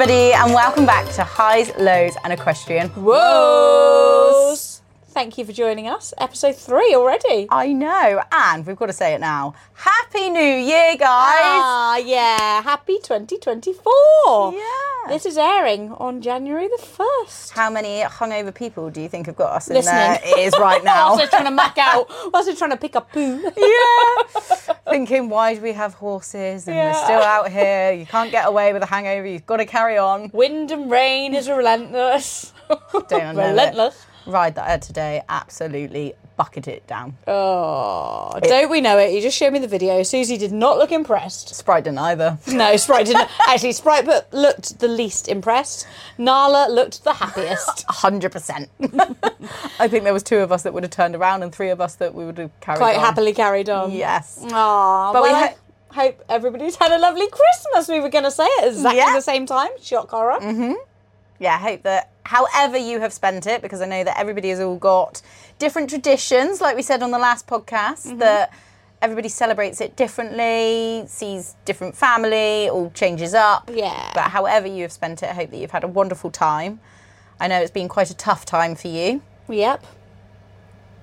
everybody, and welcome back to Highs, Lows, and Equestrian. Woes! Thank you for joining us. Episode three already. I know, and we've got to say it now. Happy New Year, guys! Ah, yeah. Happy 2024. Yeah. This is airing on January the 1st. How many hungover people do you think have got us in Listening. their ears right now? Also trying to muck out. Also trying to pick up poo. yeah. Thinking, why do we have horses and Yeah. we're still out here? You can't get away with a hangover. You've got to carry on. Wind and rain is relentless. Don't relentless. Ride that I had today, absolutely bucket it down. Oh, don't we know it? You just showed me the video. Susie did not look impressed. Sprite didn't either. No, Sprite didn't. Actually, Sprite but looked the least impressed. Nala looked the happiest. hundred percent. I think there was two of us that would have turned around, and three of us that we would have carried on. Quite on. happily carried on. Yes. Aww, But well, we I hope everybody's had a lovely Christmas. We were going to say it exactly Yeah. the same time. Shock horror. Mm-hmm. Yeah, I hope that however you have spent it, because I know that everybody has all got different traditions, like we said on the last podcast, Mm-hmm. that everybody celebrates it differently, sees different family, all changes up. Yeah. But however you have spent it, I hope that you've had a wonderful time. I know it's been quite a tough time for you. Yep.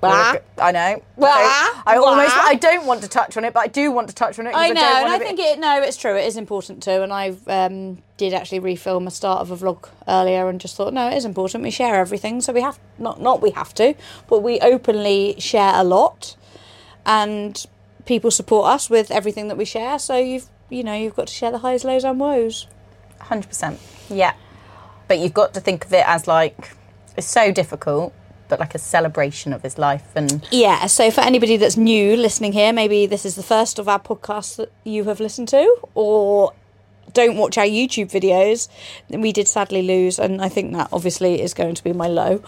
I know. Bah. So I almost. I don't want to touch on it, but I do want to touch on it. I know, don't and I think it. No, it's true. It is important too. And I um, did actually refilm a start of a vlog earlier, and just thought, no, it is important. We share everything, so we have not not we have to, but we openly share a lot, and people support us with everything that we share. So you've you know you've got to share the highs, lows, and woes. Hundred percent. Yeah. But you've got to think of it as like it's so difficult, but like a celebration of his life and Yeah, so for anybody that's new listening here, maybe this is the first of our podcasts that you have listened to, or don't watch our YouTube videos, we did sadly lose, and I think that obviously is going to be my low.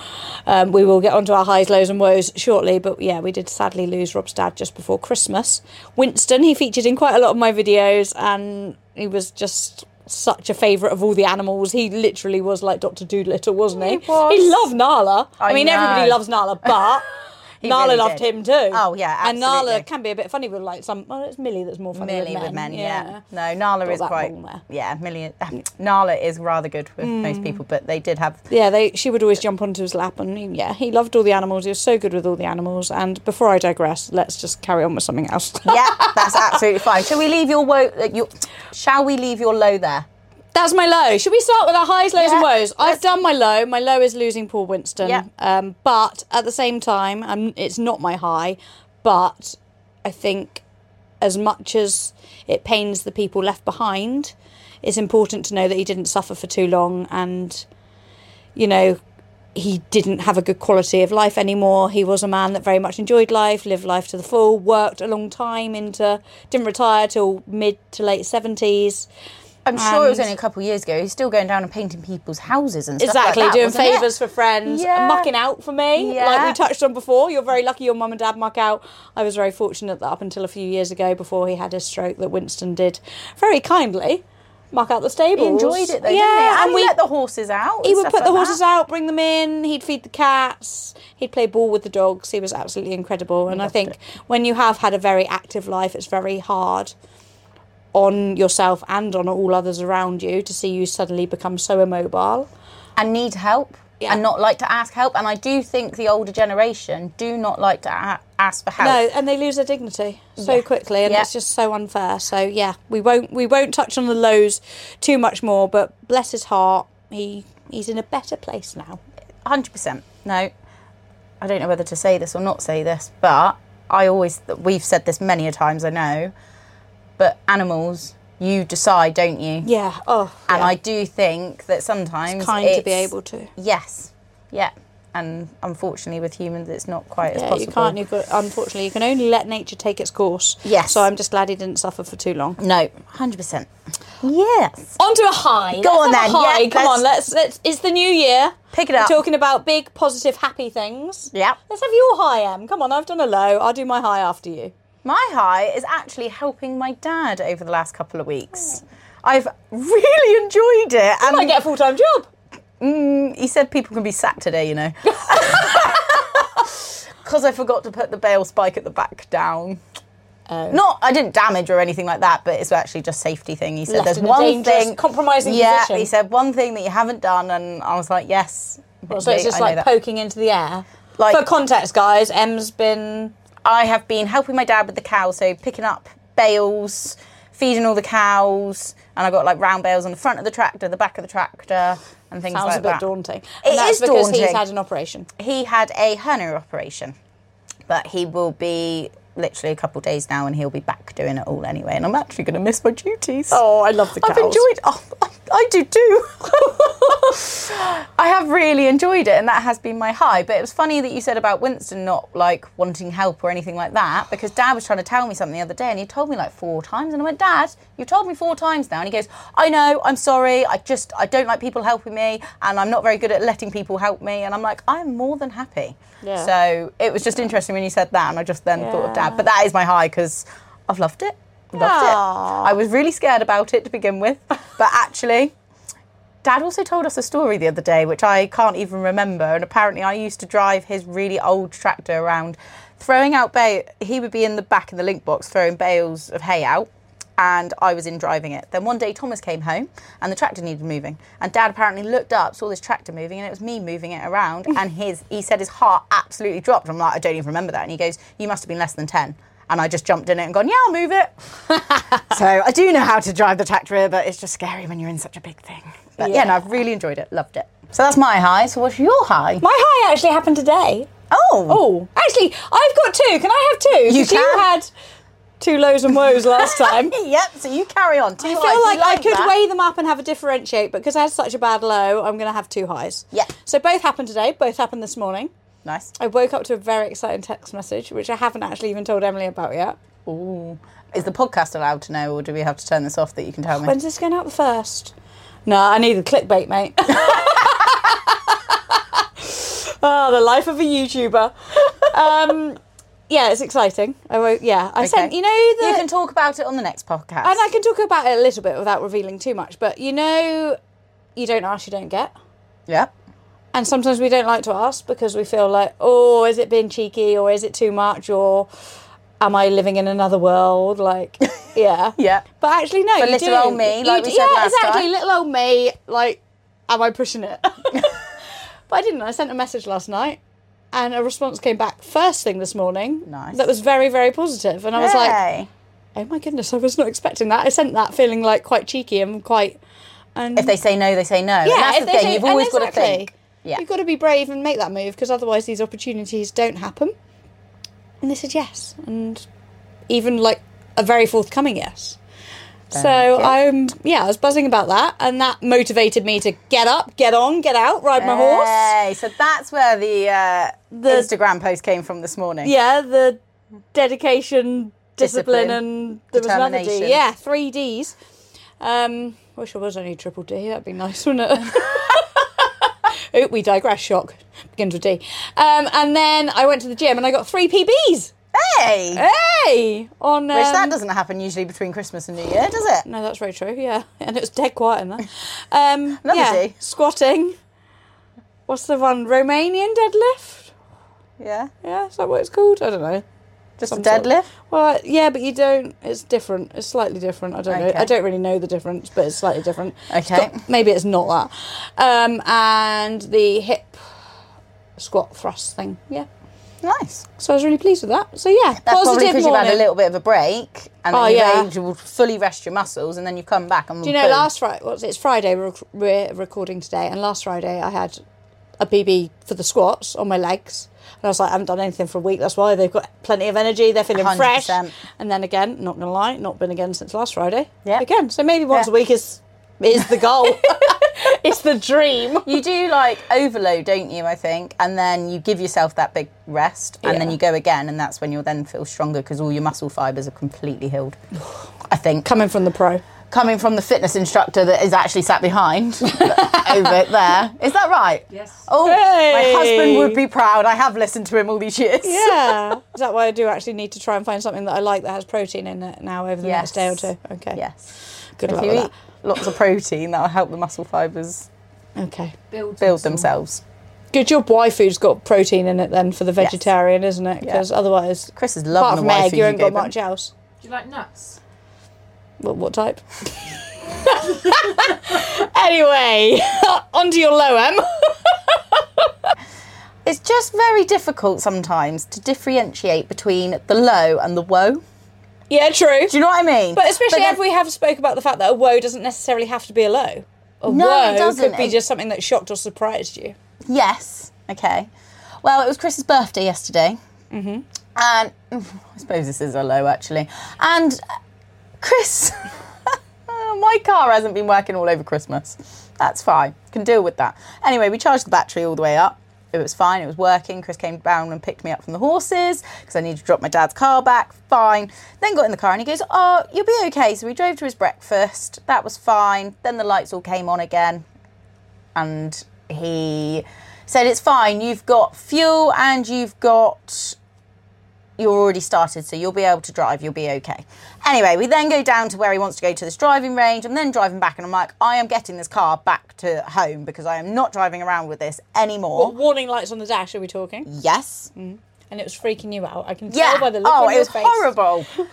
Um, we will get onto our highs, lows, and woes shortly, but yeah, we did sadly lose Rob's dad just before Christmas. Winston, he featured in quite a lot of my videos, and he was just such a favourite of all the animals. He literally was like Dr. Dolittle, wasn't he? He was. He loved Nala. I, I mean, know. everybody loves Nala, but. Nala really loved did. him too. Oh, yeah, and Nala can be a bit funny with like some. Well, it's Millie that's more funny Millie with men. with men. Yeah. No, Nala Got is quite. Yeah, Millie. Nala is rather good with Mm. most people, but they did have. Yeah, they. She would always jump onto his lap, and he, yeah, he loved all the animals. He was so good with all the animals. And before I digress, let's just carry on with something else. Yeah, that's absolutely fine. Shall we leave your woe? Uh, your, shall we leave your low there? That's my low. Should we start with our highs, lows, and Yeah, woes? I've done my low. My low is losing Paul Winston. Yeah. Um, but at the same time, um, it's not my high. But I think as much as it pains the people left behind, it's important to know that he didn't suffer for too long and, you know, he didn't have a good quality of life anymore. He was a man that very much enjoyed life, lived life to the full, worked a long time into, didn't retire till mid to late 70s. I'm sure it was only a couple of years ago. He's still going down and painting people's houses and stuff Exactly, like that, doing favours for friends, Yeah. mucking out for me, Yeah. like we touched on before. You're very lucky your mum and dad muck out. I was very fortunate that up until a few years ago, before he had his stroke, that Winston did very kindly muck out the stables. He enjoyed it though, yeah? And, we let the horses out. he would put the like horses that. out, bring them in. He'd feed the cats. He'd play ball with the dogs. He was absolutely incredible. And I think when you have had a very active life, it's very hard on yourself and on all others around you to see you suddenly become so immobile. and need help Yeah. and not like to ask help. And I do think the older generation do not like to a- ask for help. No, and they lose their dignity so Yeah. quickly, and Yeah. it's just so unfair. So yeah, we won't we won't touch on the lows too much more. But bless his heart, he he's in a better place now. 100%. No, I don't know whether to say this or not say this, but I always, we've said this many a times, I know, but animals, you decide, don't you? Yeah. Oh. And yeah. I do think that sometimes it's kind to be able to. Yes. Yeah. And unfortunately, with humans, it's not quite as Yeah, possible. you can't. You got unfortunately, you can only let nature take its course. Yes. So I'm just glad he didn't suffer for too long. No, hundred percent. Yes. On to a high. Go on Let's have then. High. Yeah, Come let's- on. Let's let's. It's the new year. Pick it We're up. talking about big, positive, happy things. Yeah. Let's have your high, Em. Come on. I've done a low. I'll do my high after you. My high is actually helping my dad over the last couple of weeks. I've really enjoyed it. And I get a full time job. mm, he said people can be sacked today, you know. Because I forgot to put the bale spike at the back down. Oh. Not, I didn't damage or anything like that, but it's actually just safety thing. He said Left there's one thing, compromising yeah. position. He said one thing that you haven't done, and I was like, yes. So it's just I like poking into the air. Like- For context, guys, Em's been I have been helping my dad with the cows, so picking up bales, feeding all the cows, and I got like round bales on the front of the tractor, the back of the tractor, and things like that. sounds a bit that. daunting. It And that's is because he's had an operation. He had a hernia operation, but he will be literally a couple days now, and he'll be back doing it all anyway. And I'm actually going to miss my duties. Oh, I love the I've enjoyed. Oh, I- I do too. I have really enjoyed it, and that has been my high. But it was funny that you said about Winston not like wanting help or anything like that, because Dad was trying to tell me something the other day, and he told me like four times, and I went, Dad, you've told me four times now, and he goes, I know, I'm sorry, I just I don't like people helping me, and I'm not very good at letting people help me, and I'm like, I'm more than happy. Yeah. So it was just interesting when you said that, and I just then thought of Yeah. Dad. But that is my high because I've loved it. Loved Aw. it. I was really scared about it to begin with, but actually, Dad also told us a story the other day, which I can't even remember. And apparently, I used to drive his really old tractor around, throwing out bale. He would be in the back in the link box throwing bales of hay out, and I was in driving it. Then one day, Thomas came home, and the tractor needed moving. And Dad apparently looked up, saw this tractor moving, and it was me moving it around. and his, he said his heart absolutely dropped. I'm like, I don't even remember that. And he goes, You must have been less than ten. And I just jumped in it and gone, yeah, I'll move it. so I do know how to drive the tractor, but it's just scary when you're in such a big thing. But yeah, no, Yeah. I've really enjoyed it, loved it. So that's my high. So what's your high? My high actually happened today. Oh, Oh, actually, I've got two. Can I have two? You can. had two lows and woes last time. yep. So you carry on. Two I highs. feel like I could that? weigh them up and have a differentiate, but because I had such a bad low, I'm going to have two highs. Yeah. So both happened today. Both happened this morning. Nice. I woke up to a very exciting text message, which I haven't actually even told Emily about yet. Ooh. Is the podcast allowed to know, or do we have to turn this off that you can tell me? When's this going out the first? No, I need the clickbait, mate. oh, the life of a YouTuber. Um, yeah, it's exciting. I woke, yeah, I sent you know the you can talk about it on the next podcast. and I can talk about it a little bit without revealing too much. But you know, you don't ask, you don't get. Yeah. And sometimes we don't like to ask because we feel like, oh, is it being cheeky or is it too much or am I living in another world? Like, yeah. Yeah. But actually, no. You little do. old me, You like do- we said yeah, last exactly. time. Little old me. Like, am I pushing it? but I didn't. I sent a message last night, and a response came back first thing this morning. Nice. That was very, very positive. and I was like, oh my goodness, I was not expecting that. I sent that feeling like quite cheeky and quite. And if they say no, they say no. and yeah, that's the thing. say- You've always got to exactly. think. Yeah. You've got to be brave and make that move because otherwise these opportunities don't happen. And they said yes, and even like a very forthcoming yes. So. I'm yeah, I was buzzing about that, and that motivated me to get up, get on, get out, ride my horse. Hey, so that's where the, uh, The- Instagram post came from this morning. Yeah, the dedication, discipline, Discipline, and there was another D. determination. Yeah, three Ds. Um, wish I was only triple D. That'd be nice, wouldn't it? oh, we digress. Shock begins with D. Um, and then I went to the gym and I got three PBs. Hey! Hey, on um, Which that doesn't happen usually between Christmas and New Year, does it? No, that's very true. Yeah, and it was dead quiet in there. Um, yeah, squatting. What's the one? Romanian deadlift. Yeah. Yeah, is that what it's called? I don't know. Just Some a sort deadlift? Well, yeah, but you don't. It's different. It's slightly different. I don't know. I don't really know the difference, but it's slightly different. Okay. maybe it's not that. Um, and the hip squat thrust thing. Yeah. Nice. So I was really pleased with that. So yeah, That's probably positive because you've had a little bit of a break and Oh, then you're yeah. able to fully rest your muscles and then you come back and Do you know last Friday? What's it? It's Friday. We're, rec- we're recording today, and last Friday I had a PB for the squats on my legs. And I was like, I haven't done anything for a week. That's why they've got plenty of energy. They're feeling fresh. 100%. And then again, not gonna lie, not been again since last Friday. Yeah. Again, so maybe once Yeah. a week is is the goal. it's the dream. You do like overload, don't you? I think, and then you give yourself that big rest, and then you go again, and that's when you'll then feel stronger because all your muscle fibers are completely healed. I think Coming from the pro. coming from the fitness instructor that is actually sat behind over there. Is that right? Yes. Oh, Hey. my husband would be proud. I have listened to him all these years. Yeah. is that why I do actually need to try and find something that I like that has protein in it now over the next day or two? Okay. Yes. Good If luck you with eat lots of protein, that'll help the muscle fibers. Okay. Build, build themselves. Good job. Y food's got protein in it then for the Yes. vegetarian, isn't it? Yeah. Because otherwise, Chris is apart loving from the wife egg, you you ain't got gave him. much else. Do you like nuts? What, what type? anyway, onto your low Em. It's just very difficult sometimes to differentiate between the low and the woe. Yeah, true. Do you know what I mean? But especially then- if we have spoke about the fact that a woe doesn't necessarily have to be a low. A No, woe it doesn't. could be just something that shocked or surprised you. Yes. Okay. Well, it was Chris's birthday yesterday. Mm-hmm. And I suppose this is a low actually. And Chris, my car hasn't been working all over Christmas. That's fine. Can deal with that. Anyway, we charged the battery all the way up. It was fine. It was working. Chris came down and picked me up from the horses because I needed to drop my dad's car back. Fine. Then got in the car and he goes, "Oh, you'll be okay." So we drove to his breakfast. That was fine. Then the lights all came on again and he said it's fine you've got fuel and you've got you're already started so you'll be able to drive you'll be okay. Anyway we then go down to where he wants to go to this driving range. I'm then driving back and i'm like i am getting this car back to home because i am not driving around with this anymore. What warning lights on the dash are we talking? yes. Mm. And it was freaking you out. I can yeah. tell by the look oh on it your was face. horrible.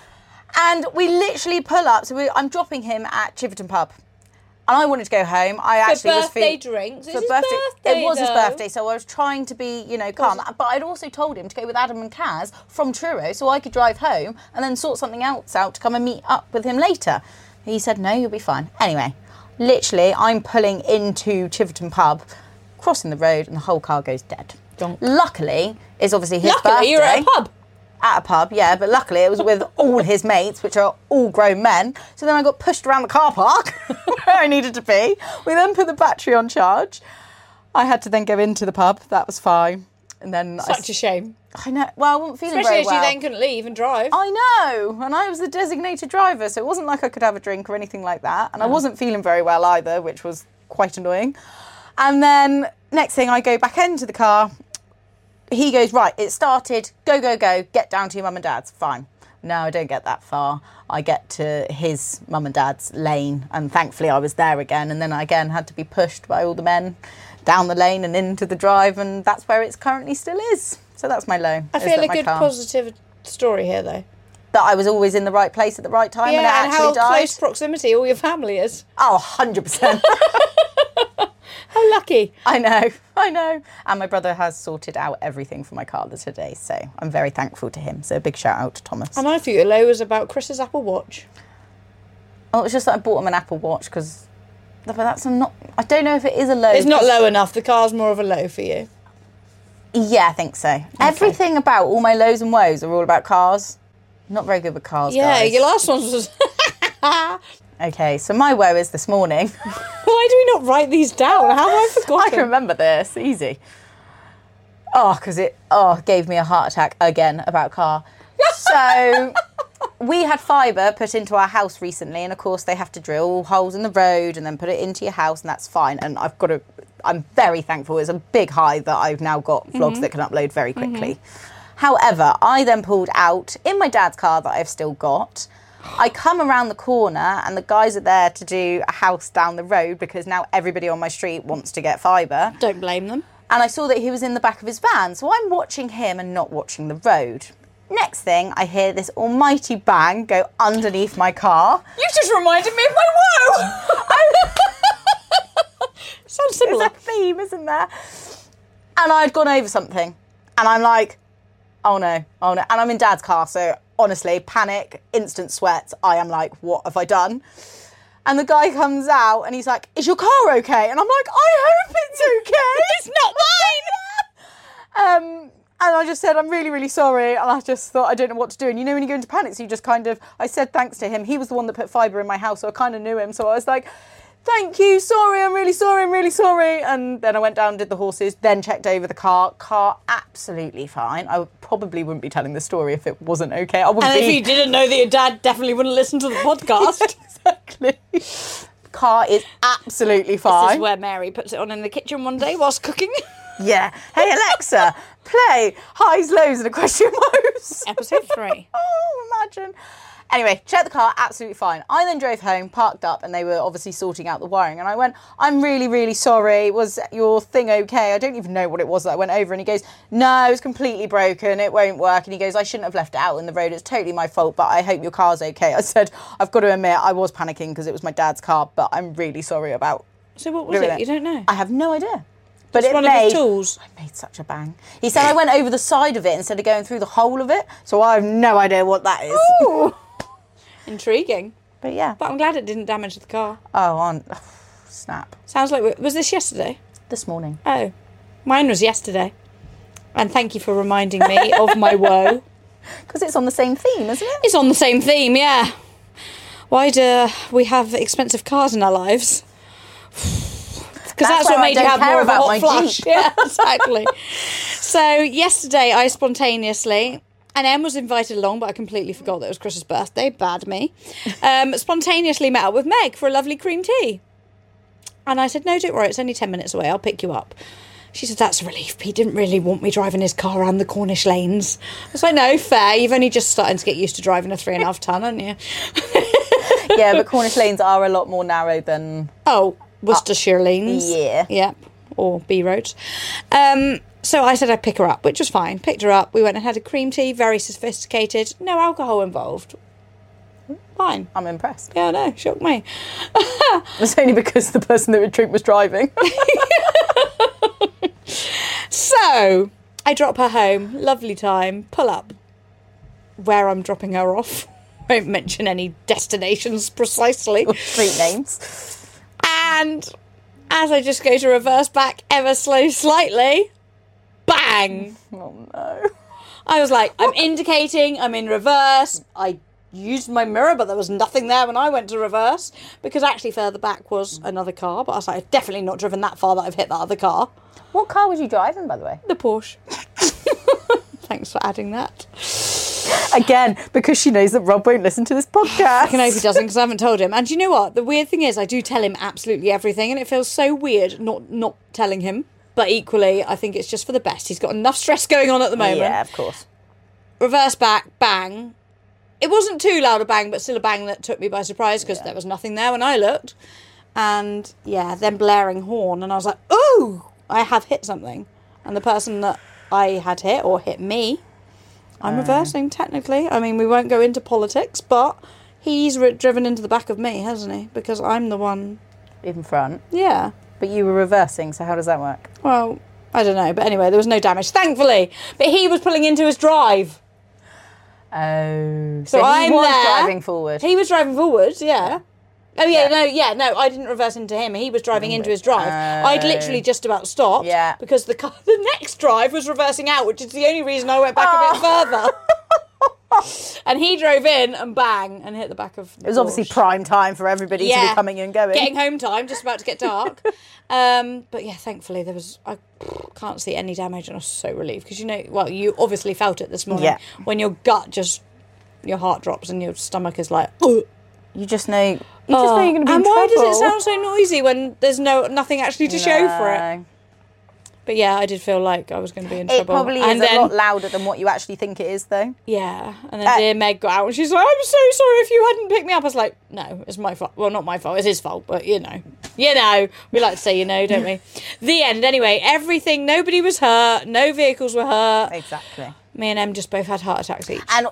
And we literally pull up so we, i'm dropping him at chiverton pub and I wanted to go home. I For actually was birthday feel- drinks. For his birthday, birthday, It was his birthday, so I was trying to be, you know, calm. But I'd also told him to go with Adam and Kaz from Truro, so I could drive home and then sort something else out to come and meet up with him later. He said, "No, you'll be fine." Anyway, literally, I'm pulling into Chiverton pub, crossing the road, and the whole car goes dead. Donk. Luckily, it's obviously his Luckily, birthday you're at a pub. At a pub, yeah, but luckily it was with all his mates, which are all grown men. So then I got pushed around the car park where I needed to be. We then put the battery on charge. I had to then go into the pub. That was fine. And then Such a shame. I know. Well, I wasn't feeling Especially very as well. you then couldn't leave and drive. I know, and I was the designated driver, so it wasn't like I could have a drink or anything like that. And I wasn't feeling very well either, which was quite annoying. And then next thing, I go back into the car. He goes, Right, it started, go, go, go, get down to your mum and dad's. Fine. No, I don't get that far. I get to his mum and dad's lane, and thankfully I was there again. And then I again had to be pushed by all the men down the lane and into the drive, and that's where it's currently still is. So that's my low. I feel a good car- positive story here, though. that I was always in the right place at the right time and it Yeah, and actually how died. close proximity all your family is. Oh, 100%. How lucky. I know, I know. And my brother has sorted out everything for my car today, so I'm very thankful to him. So a big shout out to Thomas. And I thought your low was about Chris's Apple Watch. Oh, it's just that I bought him an Apple Watch because. But that's not. I don't know if it is a low. It's not low enough. The car's more of a low for you. Yeah, I think so. Everything about all my lows and woes are all about cars. Not very good with cars, Yeah, guys. your last one was. Okay, so my woe is this morning. Why do we not write these down? How have I forgotten? I can remember this easy. Oh, because it oh gave me a heart attack again about car. So we had fibre put into our house recently, and of course they have to drill holes in the road and then put it into your house, and that's fine. And I've got to. I'm very thankful. It's a big high that I've now got vlogs mm-hmm. that can upload very quickly. Mm-hmm. However, I then pulled out in my dad's car that I've still got. I come around the corner and the guys are there to do a house down the road because now everybody on my street wants to get fibre. Don't blame them. And I saw that he was in the back of his van, so I'm watching him and not watching the road. Next thing, I hear this almighty bang go underneath my car. You've just reminded me of my woe. Sounds similar. a theme, isn't there? And I'd gone over something. And I'm like, oh no, oh no. And I'm in dad's car, so honestly, panic, instant sweats. I am like, what have I done? And the guy comes out and he's like, is your car okay? And I'm like, I hope it's okay. it's not mine. um, and I just said, I'm really, really sorry. And I just thought, I don't know what to do. And you know, when you go into panic, so you just kind of, I said thanks to him. He was the one that put fibre in my house, so I kind of knew him. So I was like, thank you, sorry, I'm really sorry, I'm really sorry. And then I went down, did the horses, then checked over the car. Car absolutely fine. I probably wouldn't be telling the story if it wasn't okay. I wouldn't And be. if you didn't know that your dad definitely wouldn't listen to the podcast, exactly. Car is absolutely fine. this is where Mary puts it on in the kitchen one day whilst cooking. Yeah. Hey Alexa, play highs, lows, and a question mark. knows? Episode three. oh, imagine. Anyway, checked the car, absolutely fine. I then drove home, parked up, and they were obviously sorting out the wiring. And I went, I'm really, really sorry. Was your thing okay? I don't even know what it was that I went over. And he goes, No, it's completely broken. It won't work. And he goes, I shouldn't have left it out in the road. It's totally my fault, but I hope your car's okay. I said, I've got to admit, I was panicking because it was my dad's car, but I'm really sorry about So what was doing it? You don't know. I have no idea. But It's it one made, of his tools. I made such a bang. He said I went over the side of it instead of going through the whole of it, so I have no idea what that is. Intriguing. But yeah. But I'm glad it didn't damage the car. Oh, on snap. Sounds like was this yesterday? This morning. Oh, mine was yesterday. And thank you for reminding me of my woe. Because it's on the same theme, isn't it? It's on the same theme, yeah. Why do we have expensive cars in our lives? Because that's, That's what made you have more of a about hot my flush. Jeep. Yeah, exactly. so yesterday I spontaneously, and Em was invited along, but I completely forgot that it was Chris's birthday. Bad me. Um, spontaneously met up with Meg for a lovely cream tea. And I said, no, don't worry, it's only 10 minutes away. I'll pick you up. She said, that's a relief. He didn't really want me driving his car around the Cornish lanes. I was like, no, fair. You've only just started to get used to driving a three and a half ton, haven't you? yeah, but Cornish lanes are a lot more narrow than. Oh, Worcestershire lanes. yeah. Yep. Or B roads. Um, so I said I'd pick her up, which was fine. Picked her up. We went and had a cream tea, very sophisticated, no alcohol involved. Fine. I'm impressed. Yeah, no, shocked me. It's only because the person that would drink was driving. So I drop her home. Lovely time. Pull up where I'm dropping her off. Won't mention any destinations precisely. Street names. And as I just go to reverse back ever so slightly, bang! Oh no. I was like, I'm indicating, I'm in reverse. I used my mirror, but there was nothing there when I went to reverse because actually further back was another car. But I was like, I've definitely not driven that far that I've hit that other car. What car was you driving, by the way? The Porsche. Thanks for adding that. Again, because she knows that Rob won't listen to this podcast. I know he doesn't because I haven't told him. And you know what? The weird thing is, I do tell him absolutely everything, and it feels so weird not not telling him. But equally, I think it's just for the best. He's got enough stress going on at the moment. Yeah, of course. Reverse back, bang. It wasn't too loud a bang, but still a bang that took me by surprise because Yeah. there was nothing there when I looked. And yeah, then blaring horn, and I was like, "Ooh, I have hit something." And the person that I had hit or hit me, I'm uh. reversing technically. I mean, we won't go into politics, but he's ri driven into the back of me, hasn't he? Because I'm the one. In front. Yeah. But you were reversing, so how does that work? Well, I don't know, but anyway, there was no damage, thankfully. But he was pulling into his drive. Oh. So he I'm was there. driving forward. He was driving forward, yeah. Oh yeah, Yeah. no, yeah, no. I didn't reverse into him. He was driving into his drive. I'd literally just about stopped. Yeah. Because the car, the next drive was reversing out, which is the only reason I went back a bit oh. further. and he drove in and bang and hit the back of. it was obviously prime time for everybody to be coming and going. getting home time, just about to get dark. um, but yeah, thankfully there was. I can't see any damage, and I was so relieved because you know, well, you obviously felt it this morning Yeah. when your gut just, your heart drops and your stomach is like. "Ugh." You just know. You just know you're going to be and why does it sound so noisy when there's no nothing actually to show for it? But yeah, I did feel like I was going to be in It trouble. probably and is then, a lot louder than what you actually think it is, though. Yeah, and then Uh, dear Meg got out and she's like, "I'm so sorry if you hadn't picked me up." I was like, "No, it's my fault. Well, not my fault. It's his fault, but you know, you know, we like to say you know, don't we?" the end. Anyway, everything. Nobody was hurt. No vehicles were hurt. Exactly. Me and Em just both had heart attacks each. And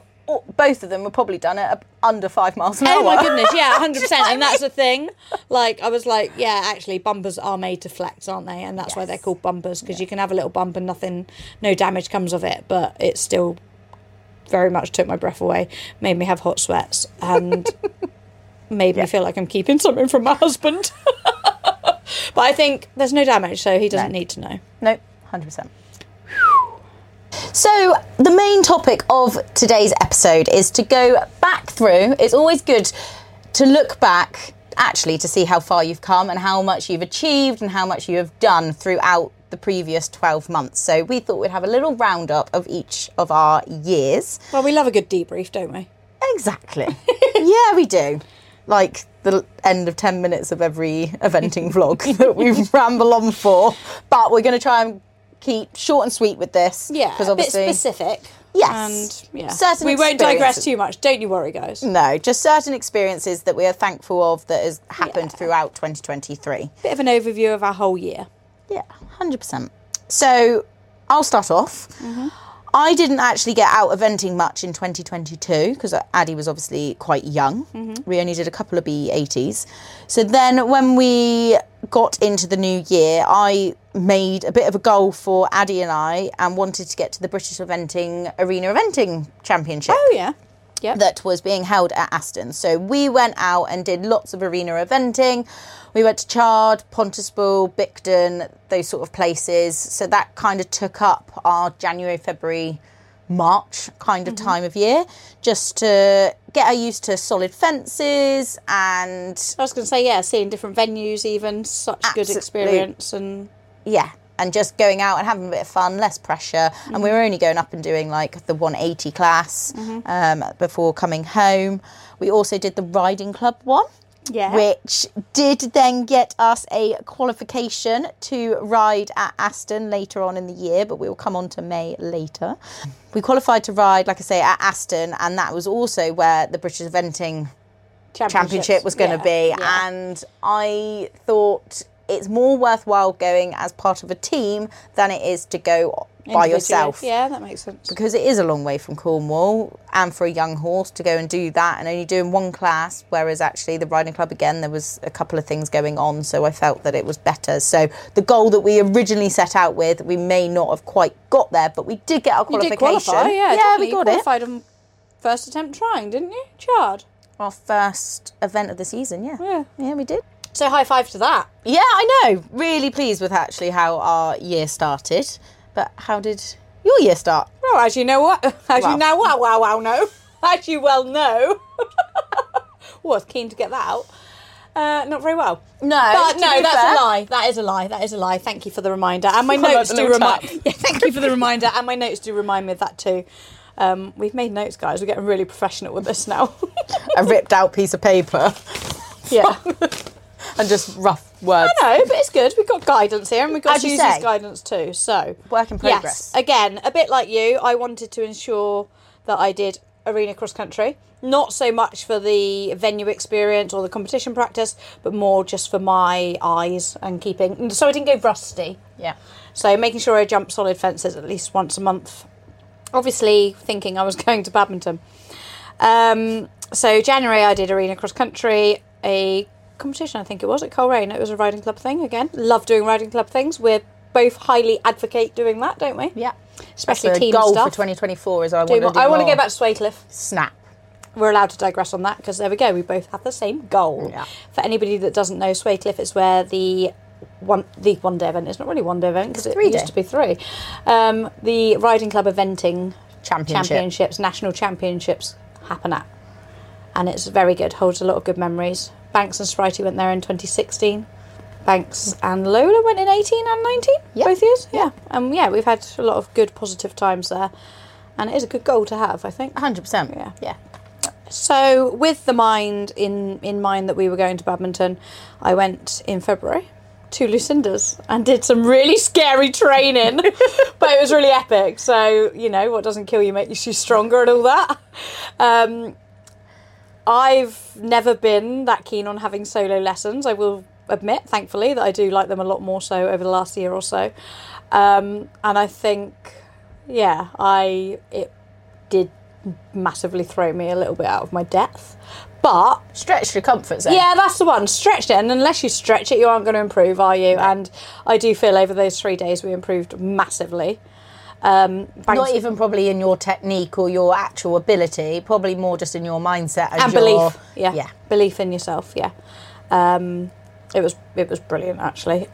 both of them were probably done at under five miles an hour. Oh my goodness, yeah, hundred Do you know percent, what I and that's the thing. Like I was like, yeah, actually, bumpers are made to flex, aren't they? And that's why they're called bumpers because you can have a little bump and nothing, no damage comes of it, but it still very much took my breath away, made me have hot sweats, and made me feel like I'm keeping something from my husband. but I think there's no damage, so he doesn't No. need to know. No, 100%. So, the main topic of today's episode is to go back through. It's always good to look back, actually, to see how far you've come and how much you've achieved and how much you have done throughout the previous 12 months. So, we thought we'd have a little roundup of each of our years. Well, we love a good debrief, don't we? Exactly. yeah, we do. Like the end of 10 minutes of every eventing vlog that we ramble on for. But we're going to try and keep short and sweet with this. Yeah, Because a bit obviously. specific. Yes. And yeah, Certain we won't digress too much. Don't you worry, guys. No, just certain experiences that we are thankful of that has happened Yeah. throughout 2023. Bit of an overview of our whole year. Yeah, 100%. So I'll start off. Mm-hmm. I didn't actually get out eventing much in 2022 because Addie was obviously quite young. Mm-hmm. We only did a couple of B80s. So then when we got into the new year, I made a bit of a goal for Addie and I and wanted to get to the British Eventing Arena Eventing Championship Oh yeah, yeah. that was being held at Aston. So we went out and did lots of arena eventing. We went to Chard, Pontypool, Bicton, those sort of places. So that kind of took up our January, February, March kind of mm-hmm. time of year, just to get her used to solid fences and I was going to say yeah, seeing different venues, even such good experience, and yeah, and just going out and having a bit of fun, less pressure. And we were only going up and doing like the 180 class um, before coming home. We also did the riding club one. yeah, which did then get us a qualification to ride at Aston later on in the year, but we will come on to May later. We qualified to ride, like I say, at Aston, and that was also where the British Eventing Championship was going to Yeah, be. yeah. And I thought it's more worthwhile going as part of a team than it is to go by yourself Yeah, that makes sense. because it is a long way from Cornwall and for a young horse to go and do that and only doing one class whereas actually the riding club again there was a couple of things going on so I felt that it was better so the goal that we originally set out with we may not have quite got there but we did get our qualification qualify, yeah, yeah definitely. we got you it on first attempt trying, didn't you? Chard. our first event of the season yeah Yeah. yeah we did So high five to that. yeah I know really pleased with actually how our year started but how did your year start Well, as you know what, as Well. you know what, wow, wow, no, as you well know, was keen to get that out. Uh, not very well. no But no, that's fair- a lie. That is a lie. That is a lie. Thank you for the reminder. And my notes do remind. Yeah, thank you for the reminder. And my notes do remind me of that too. Um, we've made notes, guys. We're getting really professional with this now. a ripped out piece of paper yeah. And just rough words No, but it's good. We've got guidance here, and we've got As Susie's say. guidance too. So Work in progress. Yes, again, a bit like you, I wanted to ensure that I did arena cross country. Not so much for the venue experience or the competition practice, but more just for my eyes and keeping. So I didn't go rusty. Yeah. So making sure I jump solid fences at least once a month. Obviously, thinking I was going to badminton. Um, so January I did arena cross country, a competition I think it was at Coleraine. It was a riding club thing again. Love doing riding club things. We're both highly advocate doing that, don't we? Yeah. Especially That's team goal stuff. for 2024 is I Do want to do I want to go back to Swalcliffe. snap. We're allowed to digress on that because there we go. We both have the same goal. Yeah. For anybody that doesn't know, Swalcliffe is where the one the one day event. It's not really one day event because it day. used to be three. Um, the riding club eventing Championship. championships, national championships happen at, and it's very good. Holds a lot of good memories. Banks and Spritey went there in 2016. Banks and Lola went in 18 and 19, Yeah. both years. Yeah, um, yeah, we've had a lot of good positive times there, and it is a good goal to have. I think. 100%. Yeah. Yeah. So, with the mind in in mind that we were going to badminton, I went in February to Lucinda's and did some really scary training, but it was really epic. So, you know, what doesn't kill you makes you stronger and all that. Um, I've never been that keen on having solo lessons. I will admit, thankfully, that I do like them a lot more so over the last year or so. Um, and I think, yeah, I it did massively throw me a little bit out of my depth. But Stretch your comfort zone. yeah, that's the one. Stretched it, and unless you stretch it, you aren't going to improve, are you? And I do feel over those three days we improved massively. Um, Not even probably in your technique or your actual ability, probably more just in your mindset and, and your, belief, yeah, Yeah. belief in yourself, yeah. Um, it was it was brilliant actually.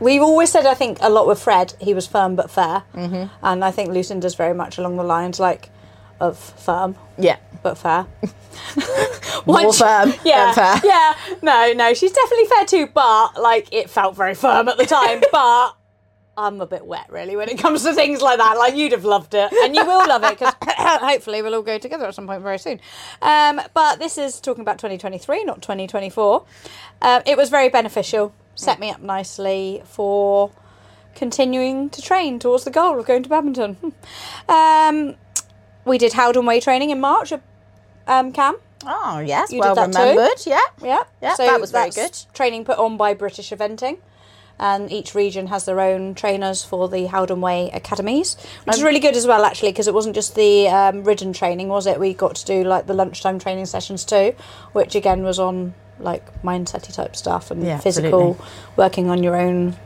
We've always said I think a lot with Fred. He was firm but fair, mm-hmm. and I think Lucinda's very much along the lines like of firm Yeah. but fair. More firm yeah, than fair. yeah. No, no, she's definitely fair too, but like it felt very firm at the time. but I'm a bit wet really when it comes to things like that. Like you'd have loved it, and you will love it because hopefully we'll all go together at some point very soon. Um, but this is talking about 2023, not 2024. Um, it was very beneficial. Set me up nicely for continuing to train towards the goal of going to badminton. Um, we did Howden Way training in March. at, Um, Cam. Oh yes, You well did that too? remembered. Yeah. Yeah, Yeah, that was very good. Training put on by British Eventing, and each region has their own trainers for the Howden Way academies, which Um, is really good as well, actually, because it wasn't just the um, ridden training, was it? We got to do like the lunchtime training sessions too, which again was on like mindset type stuff and Yeah, physical, absolutely. working on your own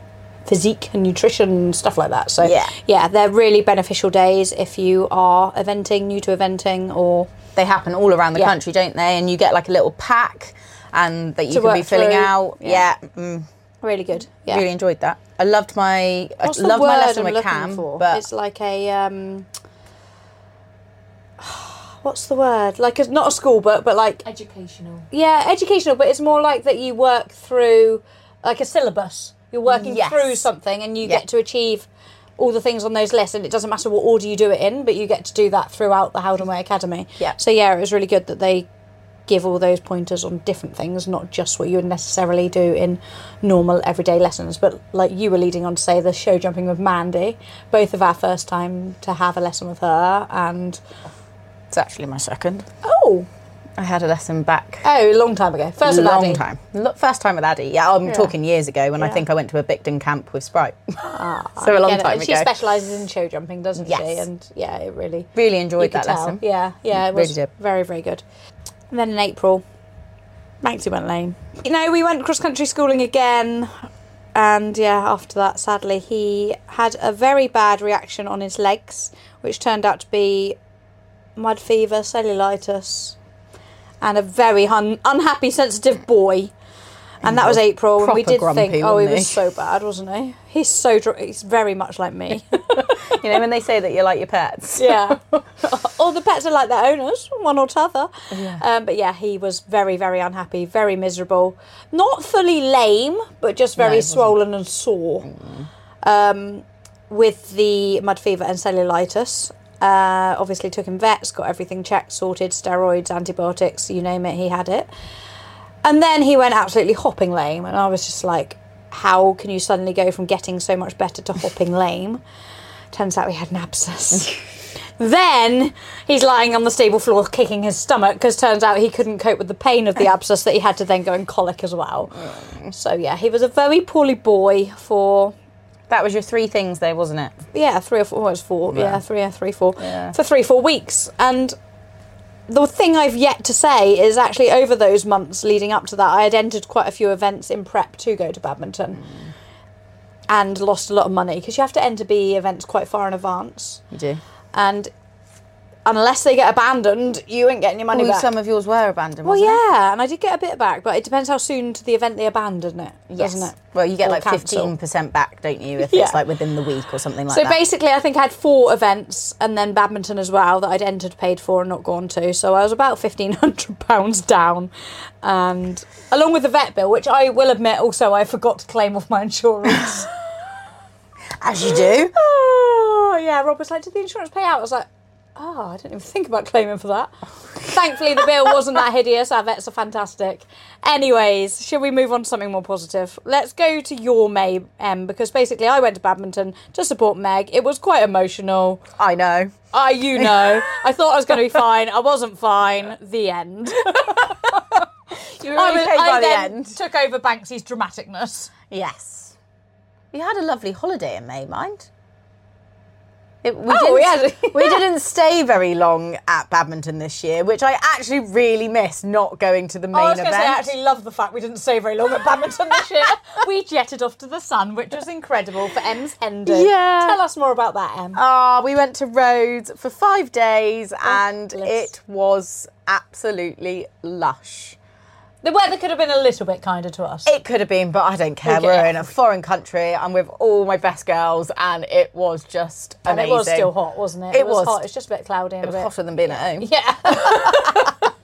physique and nutrition and stuff like that. So Yeah. yeah, they're really beneficial days if you are eventing, new to eventing, or They happen all around the Yeah. country, don't they? And you get like a little pack, and that you can be filling through. out. Yeah. Yeah. mm, really good. Yeah. Really enjoyed that. I loved my. What's I the loved word my lesson I'm with looking Cam, for? but it's like a um, what's the word? Like a, not a school book, but like Educational. yeah, educational. But it's more like that you work through like a syllabus. You're working Yes. through something, and you Yeah. get to achieve all the things on those lists. And it doesn't matter what order you do it in, but you get to do that throughout the Howden Way Academy. Yeah. So yeah, it was really good that they give all those pointers on different things, not just what you would necessarily do in normal everyday lessons. But like you were leading on to say, the show jumping with Mandy, both of our first time to have a lesson with her, and it's actually my second. oh, I had a lesson back oh, a long time ago. First with long Addy. time. First time with Addy. Yeah, I'm Yeah. talking years ago when I think I went to a Bicton camp with Sprite. Ah, so a long Get it. time And She specialises in show jumping, doesn't she? Yes. And yeah, it really really enjoyed that lesson. Yeah, yeah, it Really was did. very, very good. And then in April, Maxie went lame. You know, we went cross country schooling again, and yeah, after that, sadly, he had a very bad reaction on his legs, which turned out to be mud fever, cellulitis, and a very un- unhappy, sensitive boy. And that was April, and we did grumpy, think, oh, he was so bad, wasn't he? He's so, dr- he's very much like me. You know when they say that you're like your pets. Yeah. All the pets are like their owners, one or t'other. Yeah. Um, but yeah, he was very, very unhappy, very miserable. Not fully lame, but just very wasn't. swollen and sore. Um, with the mud fever and cellulitis. Uh, obviously took him vets, got everything checked, sorted, steroids, antibiotics, you name it, he had it. And then he went absolutely hopping lame, and I was just like, how can you suddenly go from getting so much better to hopping lame? Turns out he had an abscess. then he's lying on the stable floor kicking his stomach because turns out he couldn't cope with the pain of the abscess that he had to then go and colic as well. So yeah, he was a very poorly boy for That was your three things though, wasn't it? yeah three or four. Well, it was four. Yeah, Yeah. three, yeah, three, four Yeah. for three, four weeks. And the thing I've yet to say is actually over those months leading up to that, I had entered quite a few events in prep to go to badminton. And lost a lot of money because you have to enter BE events quite far in advance. You do. And unless they get abandoned, you ain't getting your money Well, back. some of yours were abandoned. well, wasn't it? yeah, and I did get a bit back, but it depends how soon to the event they abandon it, Yes. doesn't it? Well, you get Or like fifteen percent back, don't you? If Yeah. it's like within the week or something like So that. So basically, I think I had four events and then badminton as well that I'd entered, paid for, and not gone to. So I was about fifteen hundred pounds down, and along with the vet bill, which I will admit also I forgot to claim off my insurance. As you do. oh yeah, Rob was like, "Did the insurance pay out?" I was like, "Oh, I didn't even think about claiming for that." Thankfully, the bill wasn't that hideous. Our vets are fantastic. Anyways, should we move on to something more positive? Let's go to your May Em because basically I went to badminton to support Meg. It was quite emotional. I know. I, you know, I thought I was going to be fine. I wasn't fine. The end. You were I, was, okay by I the then end. took over Banksy's dramaticness. Yes. You had a lovely holiday in May, mind. It, we, Oh, didn't, we didn't stay very long at badminton this year, which I actually really miss not going to the main I was event. say, I actually love the fact we didn't stay very long at badminton this year. we jetted off to the sun, which was incredible for Em's hen do. Yeah. Tell us more about that, Em. Ah, we went to Rhodes for five days and bliss. it was absolutely lush. The weather could have been a little bit kinder to us. It could have been, but I don't care. Okay. We're in a foreign country. I'm with all my best girls, and it was just and amazing. it was still hot, wasn't it? It was. hot. It's just a bit cloudy and It a was bit. hotter than being at home. Yeah.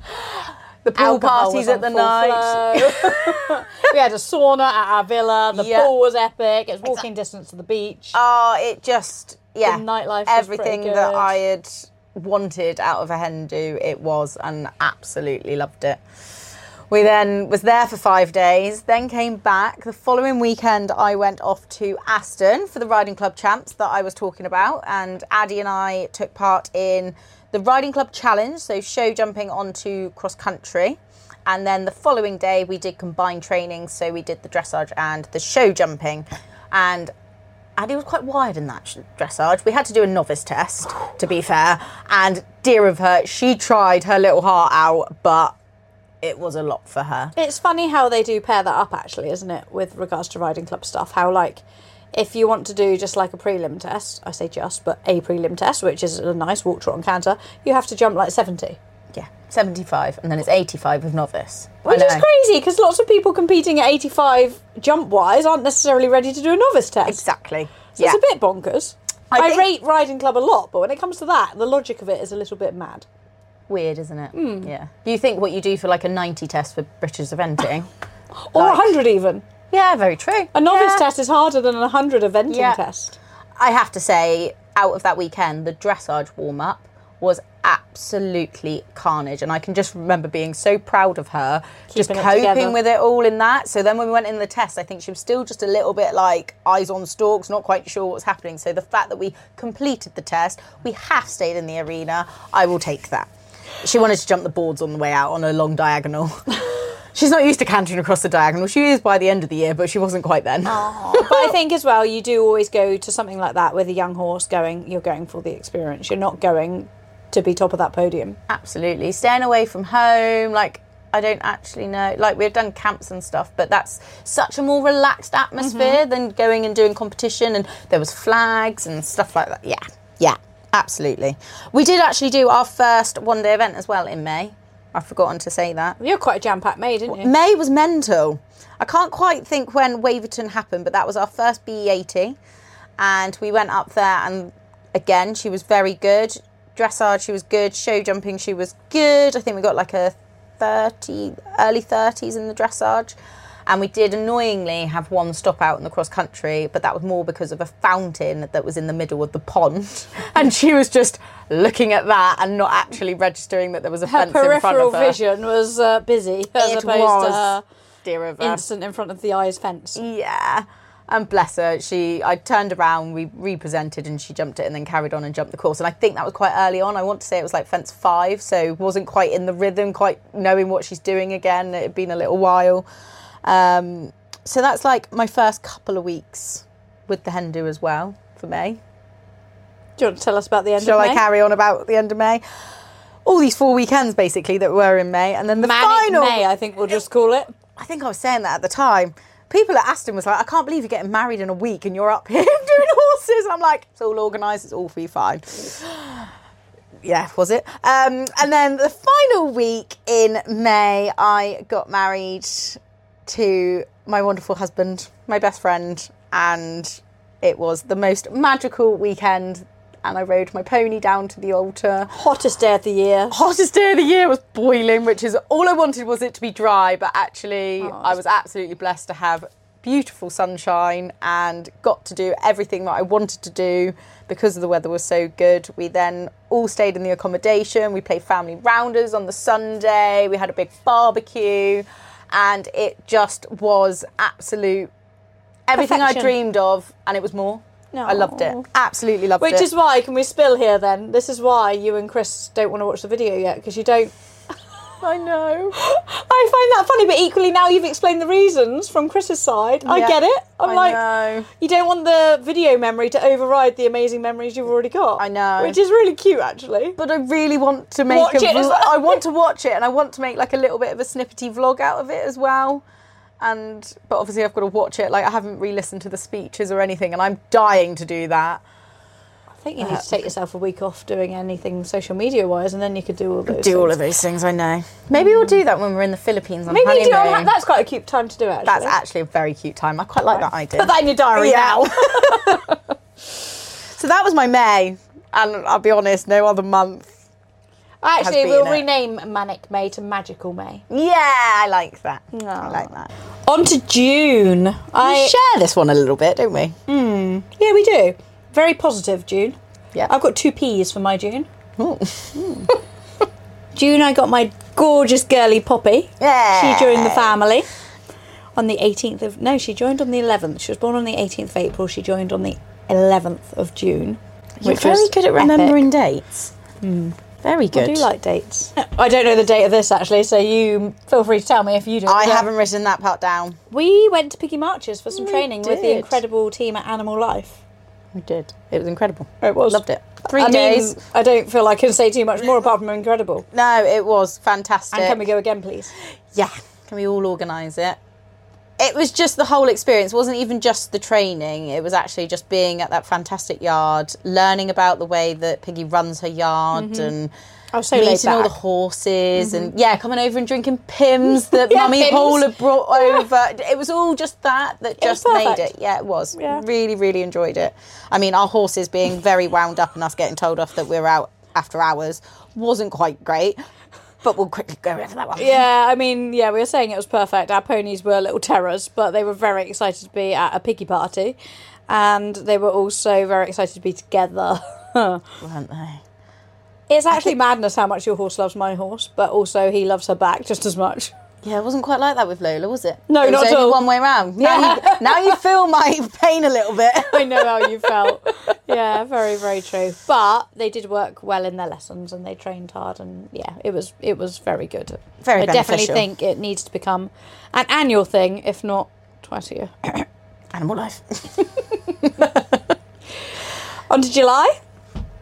The pool Alcohol parties at the night. we had a sauna at our villa. The Yeah. pool was epic. It was walking distance to the beach. Oh, it just yeah. The nightlife was Everything that. I had wanted out of a hen do, it was, and absolutely loved it. We then was there for five days, then came back. The following weekend, I went off to Aston for the Riding Club Champs that I was talking about, and Addie and I took part in the riding club challenge, so show jumping onto cross country. And then the following day, we did combined training. So we did the dressage and the show jumping. And Addie was quite wired in that dressage. We had to do a novice test, to be fair. And dear of her, she tried her little heart out, but it was a lot for her. It's funny how they do pair that up, actually, isn't it, with regards to riding club stuff? How, like, if you want to do just like a prelim test, I say just, but a prelim test, which is a nice walk, trot, and canter, you have to jump like 70. Yeah, 75, and then it's 85 with novice. Which is crazy because lots of people competing at 85 jump wise aren't necessarily ready to do a novice test. Exactly. So yeah. it's a bit bonkers. I I, think- rate riding club a lot, but when it comes to that, the logic of it is a little bit mad. Weird, isn't it? Hmm. Yeah. Do you think what you do for like a 90 test for British eventing? Or Like- 100 even. yeah, very true. A novice Yeah. test is harder than a 100 eventing Yeah. test. I have to say, out of that weekend, the dressage warm up was absolutely carnage. And I can just remember being so proud of her, just Keeping it coping together. with it all in that. So then when we went in the test, I think she was still just a little bit like eyes on stalks, not quite sure what's happening. So the fact that we completed the test, we half stayed in the arena, I will take that. She wanted to jump the boards on the way out on a long diagonal. She's not used to cantering across the diagonal. She is by the end of the year, but she wasn't quite then. but I think as well, you do always go to something like that with a young horse going, you're going for the experience. You're not going to be top of that podium. Absolutely. Staying away from home, like I don't actually know. Like we've done camps and stuff, but that's such a more relaxed atmosphere mm-hmm. than going and doing competition and there was flags and stuff like that. Yeah. Yeah. Absolutely. We did actually do our first one day event as well in May. I've forgotten to say that. You're quite a jam packed May, didn't you? May was mental. I can't quite think when Waverton happened, but that was our first BE80. And we went up there, and again, she was very good. Dressage, she was good. Show jumping, she was good. I think we got like a 30, early 30s in the dressage. And we did annoyingly have one stop out in the cross country, but that was more because of a fountain that was in the middle of the pond. And she was just looking at that and not actually registering that there was a Her fence in front of her. Peripheral vision was uh, busy as It opposed was. to her Dear of her. instant in front of the eyes fence. Yeah. And bless her, she I turned around, we represented and she jumped it and then carried on and jumped the course. And I think that was quite early on. I want to say it was like fence five, so wasn't quite in the rhythm, quite knowing what she's doing again. It had been a little while. Um, so that's like my first couple of weeks with the hen do as well for May. Do you want to tell us about the end Shall I carry on about the end of May? All these four weekends basically that were in May, and then the Manic final. May, I think we'll just call it. I think I was saying that at the time. People at Aston was like, I can't believe you're getting married in a week and you're up here doing horses. And I'm like, it's all organised, it's all for you fine. Yeah, was it? Um, and then the final week in May, I got married to my wonderful husband, my best friend, and it was the most magical weekend. And I rode my pony down to the altar Hottest day of the year. hottest day of the year was boiling, which is all I wanted was it to be dry, but actually oh, I was absolutely blessed to have beautiful sunshine and got to do everything that I wanted to do because the weather was so good. We then all stayed in the accommodation. We played family rounders on the Sunday. We had a big barbecue and it just was absolute everything I dreamed of and it was more. No. I loved it. Absolutely loved it. Which is why, can we spill here then? This is why you and Chris don't want to watch the video yet, because you don't. I know. I find that funny, but equally now you've explained the reasons from Chris's side. I Yeah, get it. I'm I like, know. you don't want the video memory to override the amazing memories you've already got. I know. Which is really cute, actually. but I really want to make Watch a it as well. I want to watch it and I want to make like a little bit of a snippety vlog out of it as well. And but obviously I've got to watch it. Like I haven't re-listened to the speeches or anything, and I'm dying to do that. Think you need to take yourself a week off doing anything social media wise, and then you could do all those. Do all of those things. I know. Maybe we'll mm. do that when we're in the Philippines on Maybe honeymoon. do. on- That's quite a cute time to do it. Actually. That's actually a very cute time. I quite like that idea. Put that in your diary Yeah. now. so that was my May, and I'll be honest, no other month. Actually, we'll it. rename Manic May to Magical May. Yeah, I like that. I like that. On to June. We I share this one a little bit, don't we? Hmm. yeah, we do. Very positive June. Yeah. I've got two P's for my June. Ooh. June, I got my gorgeous girly Poppy. Yeah. She joined the family on the 18th of no, she joined on the 11th. She was born on the 18th of April. She joined on the 11th of June. You're which very good at epic. remembering dates. Hmm. Very good. I do like dates. I don't know the date of this actually, so you feel free to tell me if you do. I Yeah. haven't written that part down. We went to Piggy March's for some We training with the incredible team at Animal Life. We did. It was incredible. It was. Loved it. Three I days. Mean, I don't feel I can say too much more apart from incredible. no, it was fantastic. And can we go again, please? Yeah. Can we all organise it? It was just the whole experience. It wasn't even just the training. It was actually just being at that fantastic yard, learning about the way that Piggy runs her yard mm-hmm. and I was so meeting all the horses and mm-hmm. yeah, coming over and drinking Pimm's that Yeah, Mummy Pimm's. Paul had brought over. It was all just that that was just made it. Yeah, it was. Yeah. Really, really enjoyed it. I mean, our horses being very wound up and us getting told off that we were out after hours wasn't quite great. But we'll quickly go over that one. Yeah, I mean, yeah, we were saying it was perfect. Our ponies were little terrors, but they were very excited to be at a piggy party. And they were also very excited to be together. Weren't they? It's actually madness how much your horse loves my horse, but also he loves her back just as much. Yeah, it wasn't quite like that with Lola, was it? No, it was not at all. one way round. Now, you, now you feel my pain a little bit. I know how you felt. Yeah, very, very true. But they did work well in their lessons and they trained hard and yeah, it was it was very good. Very I definitely think it needs to become an annual thing, if not twice a year. Animal life. On to July.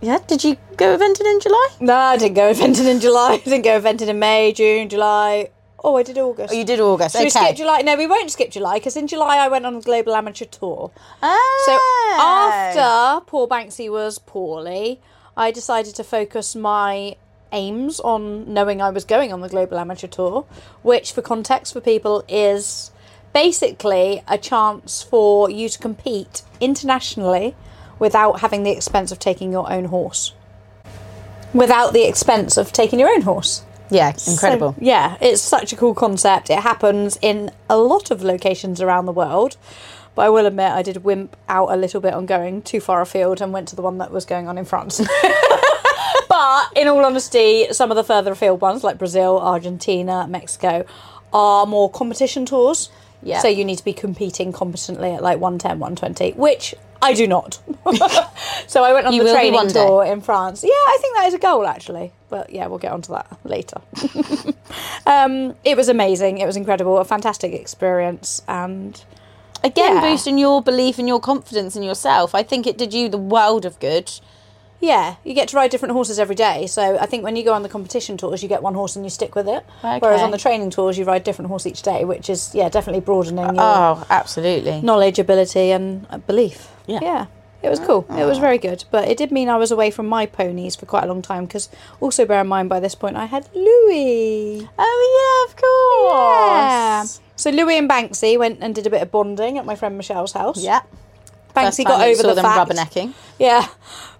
Yeah, did you go eventing in July? No, I didn't go eventing in July. I didn't go eventing in May, June, July. Oh, I did August. Oh, you did August. Should we okay. skip July? No, we won't skip July because in July I went on the Global Amateur Tour. Oh. So ah! after poor Banksy was poorly, I decided to focus my aims on knowing I was going on the Global Amateur Tour, which, for context for people, is basically a chance for you to compete internationally without having the expense of taking your own horse. Without the expense of taking your own horse. Yeah, incredible. So, yeah, it's such a cool concept. It happens in a lot of locations around the world. But I will admit, I did wimp out a little bit on going too far afield and went to the one that was going on in France. but in all honesty, some of the further afield ones, like Brazil, Argentina, Mexico, are more competition tours. Yeah. So you need to be competing competently at like 110, 120, which I do not. so I went on You the training tour in France. Yeah, I think that is a goal actually. But yeah, we'll get onto that later. um, it was amazing. It was incredible. A fantastic experience. And Again, Yeah. boosting your belief and your confidence in yourself. I think it did you the world of good. Yeah, you get to ride different horses every day. So I think when you go on the competition tours, you get one horse and you stick with it. Whereas on the training tours, you ride different horse each day, which is yeah definitely broadening your Oh, absolutely. knowledge, ability, and uh, belief. Yeah. Yeah. It was cool. It was very good. But it did mean I was away from my ponies for quite a long time because also bear in mind by this point I had Louis. Oh, yeah, of course. Yeah. So Louis and Banksy went and did a bit of bonding at my friend Michelle's house. Yeah. Banksy got over the them fact. rubbernecking. Yeah.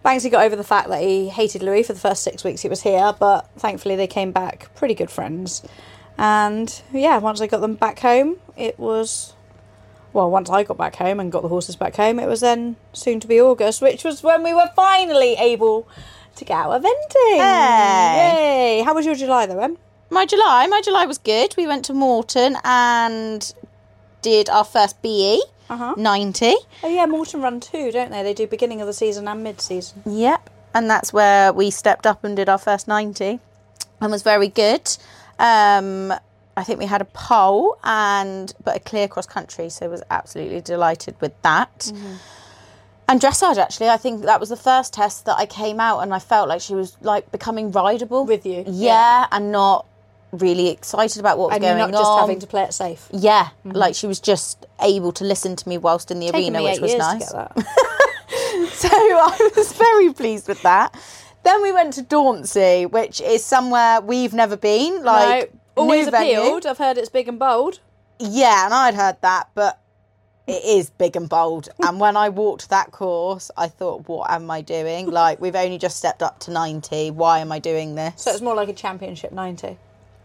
Banksy got over the fact that he hated Louis for the first six weeks he was here, but thankfully they came back pretty good friends. And yeah, once I got them back home, it was. Well, once I got back home and got the horses back home, it was then soon to be August, which was when we were finally able to get out eventing. Hey. Yay! How was your July though, Em? My July, my July was good. We went to Moreton and did our first BE, Uh-huh. 90. Oh yeah, Moreton run too, don't they? They do beginning of the season and mid season. Yep. And that's where we stepped up and did our first 90 and was very good. Um, I think we had a pole and but a clear cross country, so was absolutely delighted with that. Mm-hmm. And dressage actually, I think that was the first test that I came out and I felt like she was like becoming rideable With you, Yeah, yeah. and not really excited about what was And you're going not just having to play it safe. Yeah, mm-hmm. like she was just able to listen to me whilst in the Taken arena, which was nice. to get that. So I was very pleased with that. Then we went to Dauntsey, which is somewhere we've never been. Like no, always venue. appealed. I've heard it's big and bold. Yeah, and I'd heard that, but it is big and bold. and when I walked that course, I thought, what am I doing? Like we've only just stepped up to ninety. Why am I doing this? So it's more like a championship 90.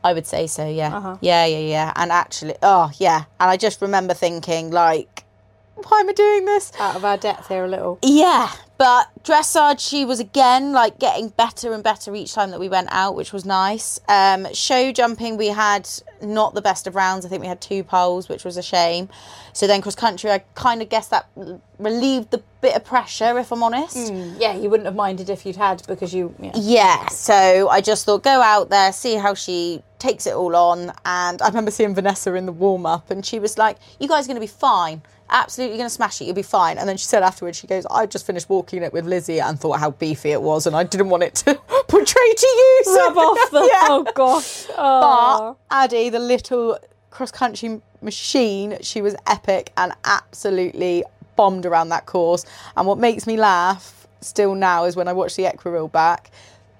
I would say so, yeah. Uh-huh. Yeah, yeah, yeah. And actually, oh, yeah. And I just remember thinking, like, why am I doing this? Out of our depth here a little. Yeah, but dressage, she was again like getting better and better each time that we went out, which was nice. Um, show jumping, we had not the best of rounds. I think we had two poles, which was a shame. So then cross country, I kind of guess that relieved the bit of pressure, if I'm honest. Yeah, you wouldn't have minded if you'd had because you. Yeah. Yeah, so I just thought go out there, see how she takes it all on. And I remember seeing Vanessa in the warm up, and she was like, You guys are going to be fine. Absolutely going to smash it. You'll be fine. And then she said afterwards, She goes, I just finished walking it with Lizzie and thought how beefy it was, and I didn't want it to portray to you. So- Rub off the. Yeah. Oh gosh. But Oh. Addie, the little cross country machine, she was epic and absolutely bombed around that course. And what makes me laugh still now is when I watch the Equireel back,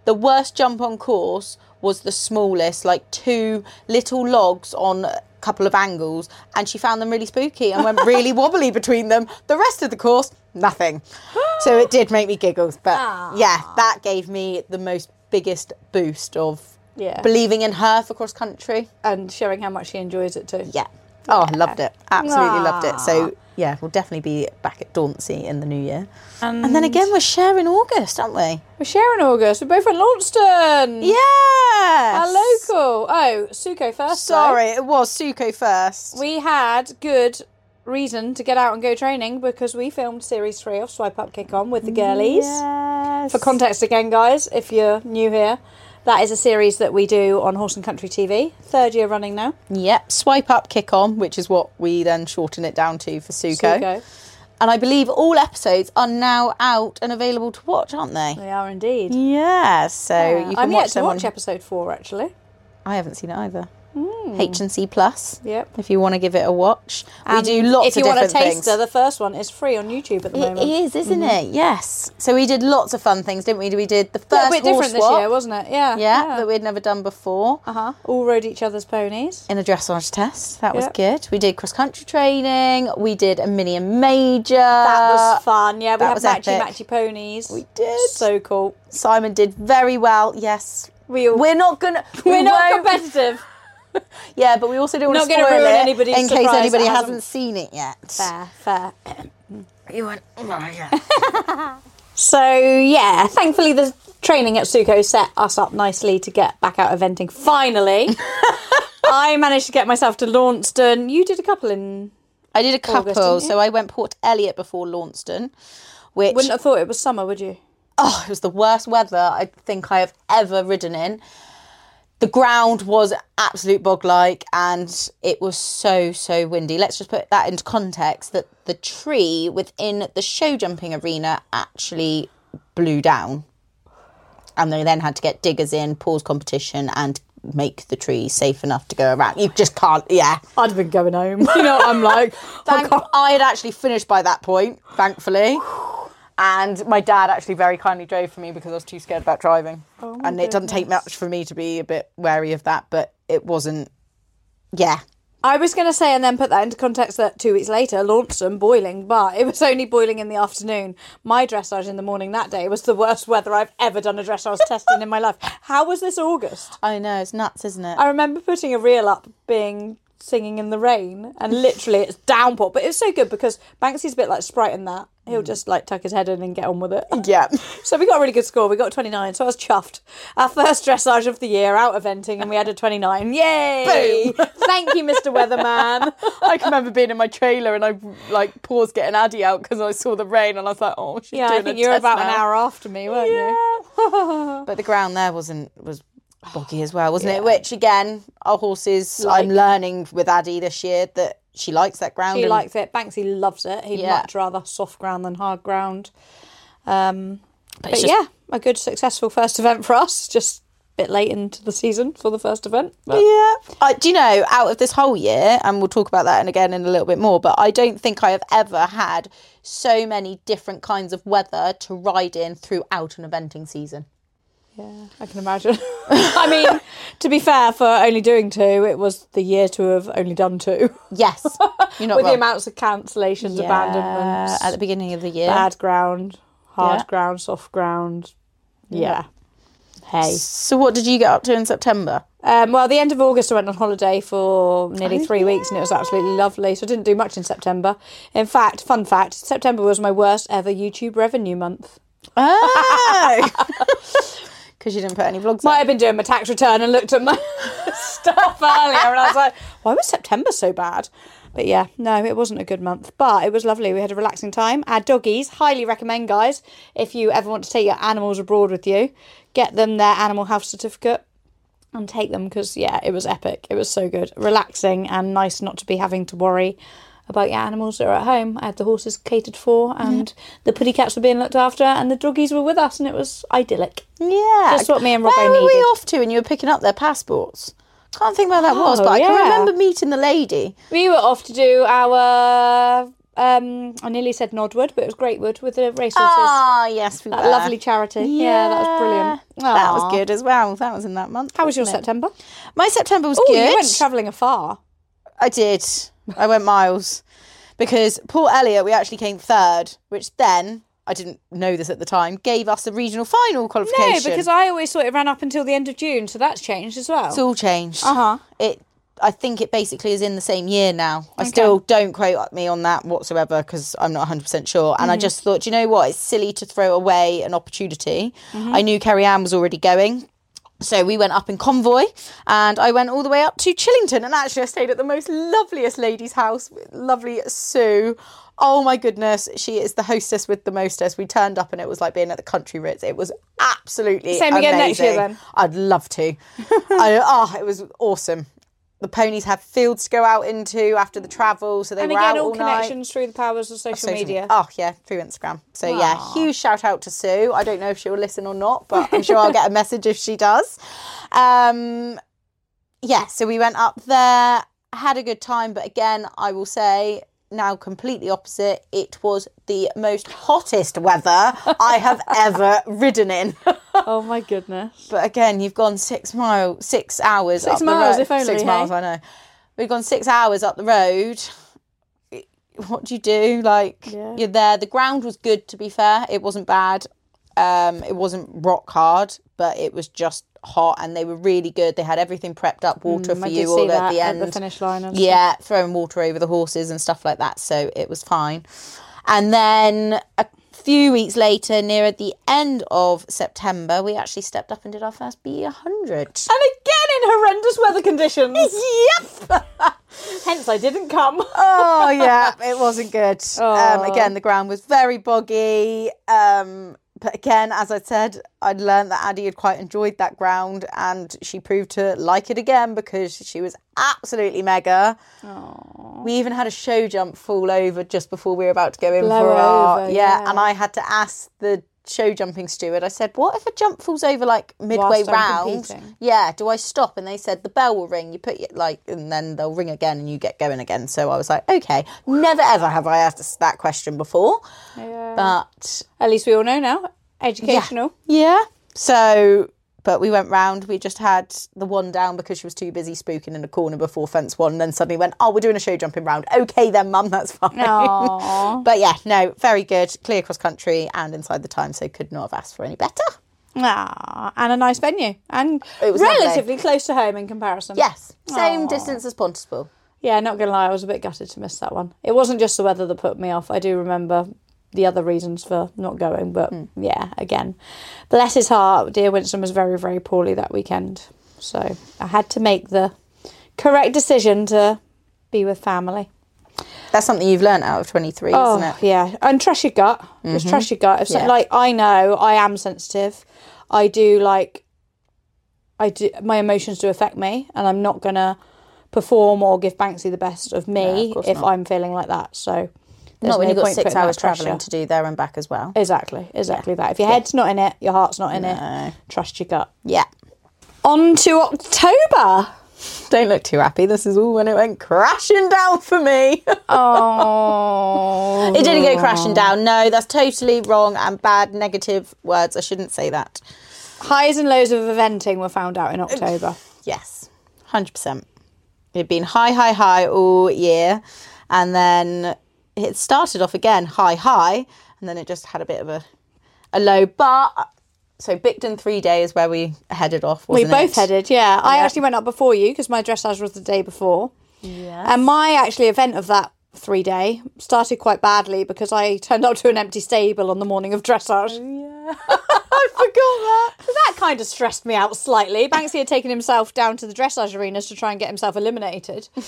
the worst jump on course was the smallest, like two little logs on couple of angles, and she found them really spooky and went really wobbly between them. The rest of the course, nothing. So it did make me giggles, but yeah, that gave me the most biggest boost of Yeah. believing in her for cross country. And showing how much she enjoys it too. Yeah. Oh, I loved it. Absolutely loved it. So yeah, we'll definitely be back at Dauntsey in the new year. And, then again, we're sharing August, aren't we? We're sharing August. We're both in Launceston. Yeah. Our local. Oh, Suko first. though. Sorry, it was Suko first. We had good reason to get out and go training because we filmed series three of Swipe Up Kick On with the girlies. Yes. For context again, guys, if you're new here, that is a series that we do on Horse and Country TV. Third year running now. Yep. Swipe up, kick on, which is what we then shorten it down to for Suko. Suko. And I believe all episodes are now out and available to watch, aren't they? They are indeed. Yeah. So Yeah. you can I'm watch yet to watch on. episode four actually. I haven't seen it either. H and C Plus. Yep. If you want to give it a watch, we And do lots. If you want a different taster, things. the first one is free on YouTube at the It moment. Mm-hmm. is, isn't it? Yes. So we did lots of fun things, didn't we? We did the A first bit horse different this swap, year, wasn't it? Yeah. yeah, that we'd never done before Uh huh. All rode each other's ponies. in a dressage test. That was Yep. good. We did cross country training. We did a mini and major. That was fun. Yeah, we that had matchy epic. matchy ponies. We did. So cool. Simon did very well. Yes. We all, We're not gonna. we we're not won't- competitive. Yeah, but we also don't want to gonna spoil ruin it anybody's in case surprise anybody that hasn't hasn't- seen it yet. Fair, fair. You went. Oh, yeah. So yeah, thankfully the training at Suko set us up nicely to get back out eventing. Finally, I managed to get myself to Launceston. You did a couple in. I did a couple. didn't you? so I went Port Eliot before Launceston, which Wouldn't have thought it was summer, would you? oh, it was the worst weather I think I have ever ridden in. The ground was absolute bog like and it was so, so windy. Let's just put that into context that the tree within the show jumping arena actually blew down. And they then had to get diggers in, pause competition, and make the tree safe enough to go around. You just can't, yeah. I'd have been going home. You know I'm like? Thank, I had actually finished by that point, thankfully. And my dad actually very kindly drove for me because I was too scared about driving. Oh and it doesn't take much for me to be a bit wary of that, but it wasn't. Yeah. I was going to say, and then put that into context that two weeks later, Launceston boiling, but it was only boiling in the afternoon. My dressage in the morning that day was the worst weather I've ever done a dressage test in in my life. How was this August? I know, it's nuts, isn't it? I remember putting a reel up being singing in the rain and literally it's downpour. But it was so good because Banksy's a bit like Sprite in that. He'll mm. just like tuck his head in and get on with it. yeah. So we got a really good score. We got 29, so I was chuffed. Our first dressage of the year out eventing and we had a 29. Yay! Thank you, Mr. Weatherman. I can remember being in my trailer and I like paused getting Addy out because I saw the rain and I was like, oh, she's Yeah, doing I think you were about an hour after me, weren't you? But the ground there wasn't was boggy as well, wasn't it? Which again, our horses. I'm learning with Addy this year that she likes that ground. She and- likes it. Banksy loves it. He'd Yeah. much rather soft ground than hard ground. Um, but it's just- yeah, a good successful first event for us. Just a bit late into the season for the first event. But Yeah. Uh, do you know, out of this whole year, and we'll talk about that and again in a little bit more, but I don't think I have ever had so many different kinds of weather to ride in throughout an eventing season. Yeah, I can imagine. I mean, to be fair, for only doing two, it was the year to have only done two. Yes. You're not With the amounts of cancellations, Yeah, abandonments, at the beginning of the year. bad ground, hard Yeah. ground, soft ground. Yeah. Hey. So what did you get up to in September? Um, well, the end of August, I went on holiday for nearly Oh, three weeks, and it was absolutely lovely. So I didn't do much in September. In fact, fun fact: September was my worst ever YouTube revenue month. Oh. Because you didn't put any vlogs Might up. have been doing my tax return and looked at my stuff earlier and I was like, why was September so bad? But yeah, no, it wasn't a good month. But it was lovely. We had a relaxing time. Our doggies, highly recommend, guys, if you ever want to take your animals abroad with you, get them their animal health certificate and take them because, yeah, it was epic. It was so good. Relaxing and nice not to be having to worry about your animals that are at home. I had the horses catered for and the putty cats were being looked after and the doggies were with us and it was idyllic. Yeah. Just what me and Robbo Where were we off to and you were picking up their passports? Can't think where that was, Oh, but I can remember meeting the lady. We were off to do our. Um, I nearly said Nodwood, but it was Greatwood with the racehorses. Ah, yes, we that were. lovely charity. Yeah. that was brilliant. That was good as well. That was in that month. How was your it? September? My September was Oh, good. you went travelling afar. I did. I went miles because Port Eliot, we actually came third, which then I didn't know this at the time, gave us a regional final qualification. No, because I always thought it ran up until the end of June, so that's changed as well. it's all changed. Uh huh. It. I think it basically is in the same year now. I still don't quote me on that whatsoever because I'm not 100% sure. And I Mm-hmm. just thought, you know what? It's silly to throw away an opportunity. Mm-hmm. I knew Kerry Ann was already going. So we went up in convoy and I went all the way up to Chillington and actually I stayed at the most loveliest lady's house, with lovely Sue. Oh my goodness, she is the hostess with the mostest. We turned up and it was like being at the country Ritz. It was absolutely Same again next year then? I'd love to. I, oh, it was awesome. The ponies have fields to go out into after the travel, so they And were again, out all all night. connections through the powers of social, Social media. Oh yeah, through Instagram. So yeah, huge shout out to Sue. I don't know if she'll listen or not, but I'm sure I'll get a message if she does. Um, yeah, so we went up there, had a good time, but again, I will say now completely opposite. It was the most hottest weather I have ever ridden in. Oh my goodness. But again, you've gone six miles, six hours Six up miles, the road. if only, Six hey? miles, I know. We've gone six hours up the road. What do you do? Like Yeah. you're there. The ground was good, to be fair. It wasn't bad. Um, it wasn't rock hard, but it was just hot, and they were really good. They had everything prepped up, water for Mm, I you all at the at end. the finish line. And stuff. Yeah, throwing water over the horses and stuff like that. So it was fine. And then a few weeks later, near at the end of September, we actually stepped up and did our first B100. And again in horrendous weather conditions. yep. Hence, I didn't come. oh yeah, it wasn't good. Um, Oh. again, the ground was very boggy. Um, but again, as I said, I'd learned that Addie had quite enjoyed that ground, and she proved to like it again because she was absolutely mega. We even had a show jump fall over just before we were about to go in Blow for our over, yeah, yeah. and I had to ask the show jumping steward. I said, "What if a jump falls over like midway Whilst I'm round? competing. Yeah, do I stop?" And they said the bell will ring. You put your like, and then they'll ring again, and you get going again. So I was like, "Okay." Never ever have I asked that question before, Yeah. but At least we all know now. Educational. yeah. So, but we went round. We just had the one down because she was too busy spooking in a corner before fence one. And then suddenly went, "Oh, we're doing a show jumping round." Okay, then, mum, that's fine. Aww. But yeah, no, very good. Clear cross country and inside the time, so could not have asked for any better. Ah, and a nice venue, and It was lovely. relatively close to home in comparison. Yes, same Aw. distance as Pontypool. Yeah, not gonna lie, I was a bit gutted to miss that one. It wasn't just the weather that put me off. I do remember the other reasons for not going, but hmm. yeah, again, bless his heart, dear Winston was very, very poorly that weekend, so I had to make the correct decision to be with family. That's something you've learned out of 23, Oh isn't it? yeah, and trust your gut. Just trust mm-hmm. your gut. If Yeah. like I know I am sensitive, I do like, I do my emotions do affect me, and I'm not gonna perform or give Banksy the best of me of if not. I'm feeling like that. So there's Not when no you've got six hours travelling to do there and back as well. Exactly, exactly that. If your head's not in it, your heart's not in No. it. Trust your gut. Yeah. On to October. Don't look too happy. This is all when it went crashing down for me. Oh, it didn't go crashing down. No, that's totally wrong and bad, negative words. I shouldn't say that. highs and lows of eventing were found out in October. Yes, 100%. It'd been high, high, high all year. And then it started off again high, high. And then it just had a bit of a, a low. But, so Bicton three days where we headed off. We both it? headed, yeah. I actually went up before you because my dressage was the day before. Yeah. And my actually event of that three day. Started quite badly because I turned up to an empty stable on the morning of dressage. Oh, yeah. I forgot that. So that kind of stressed me out slightly. Banksy had taken himself down to the dressage arenas to try and get himself eliminated.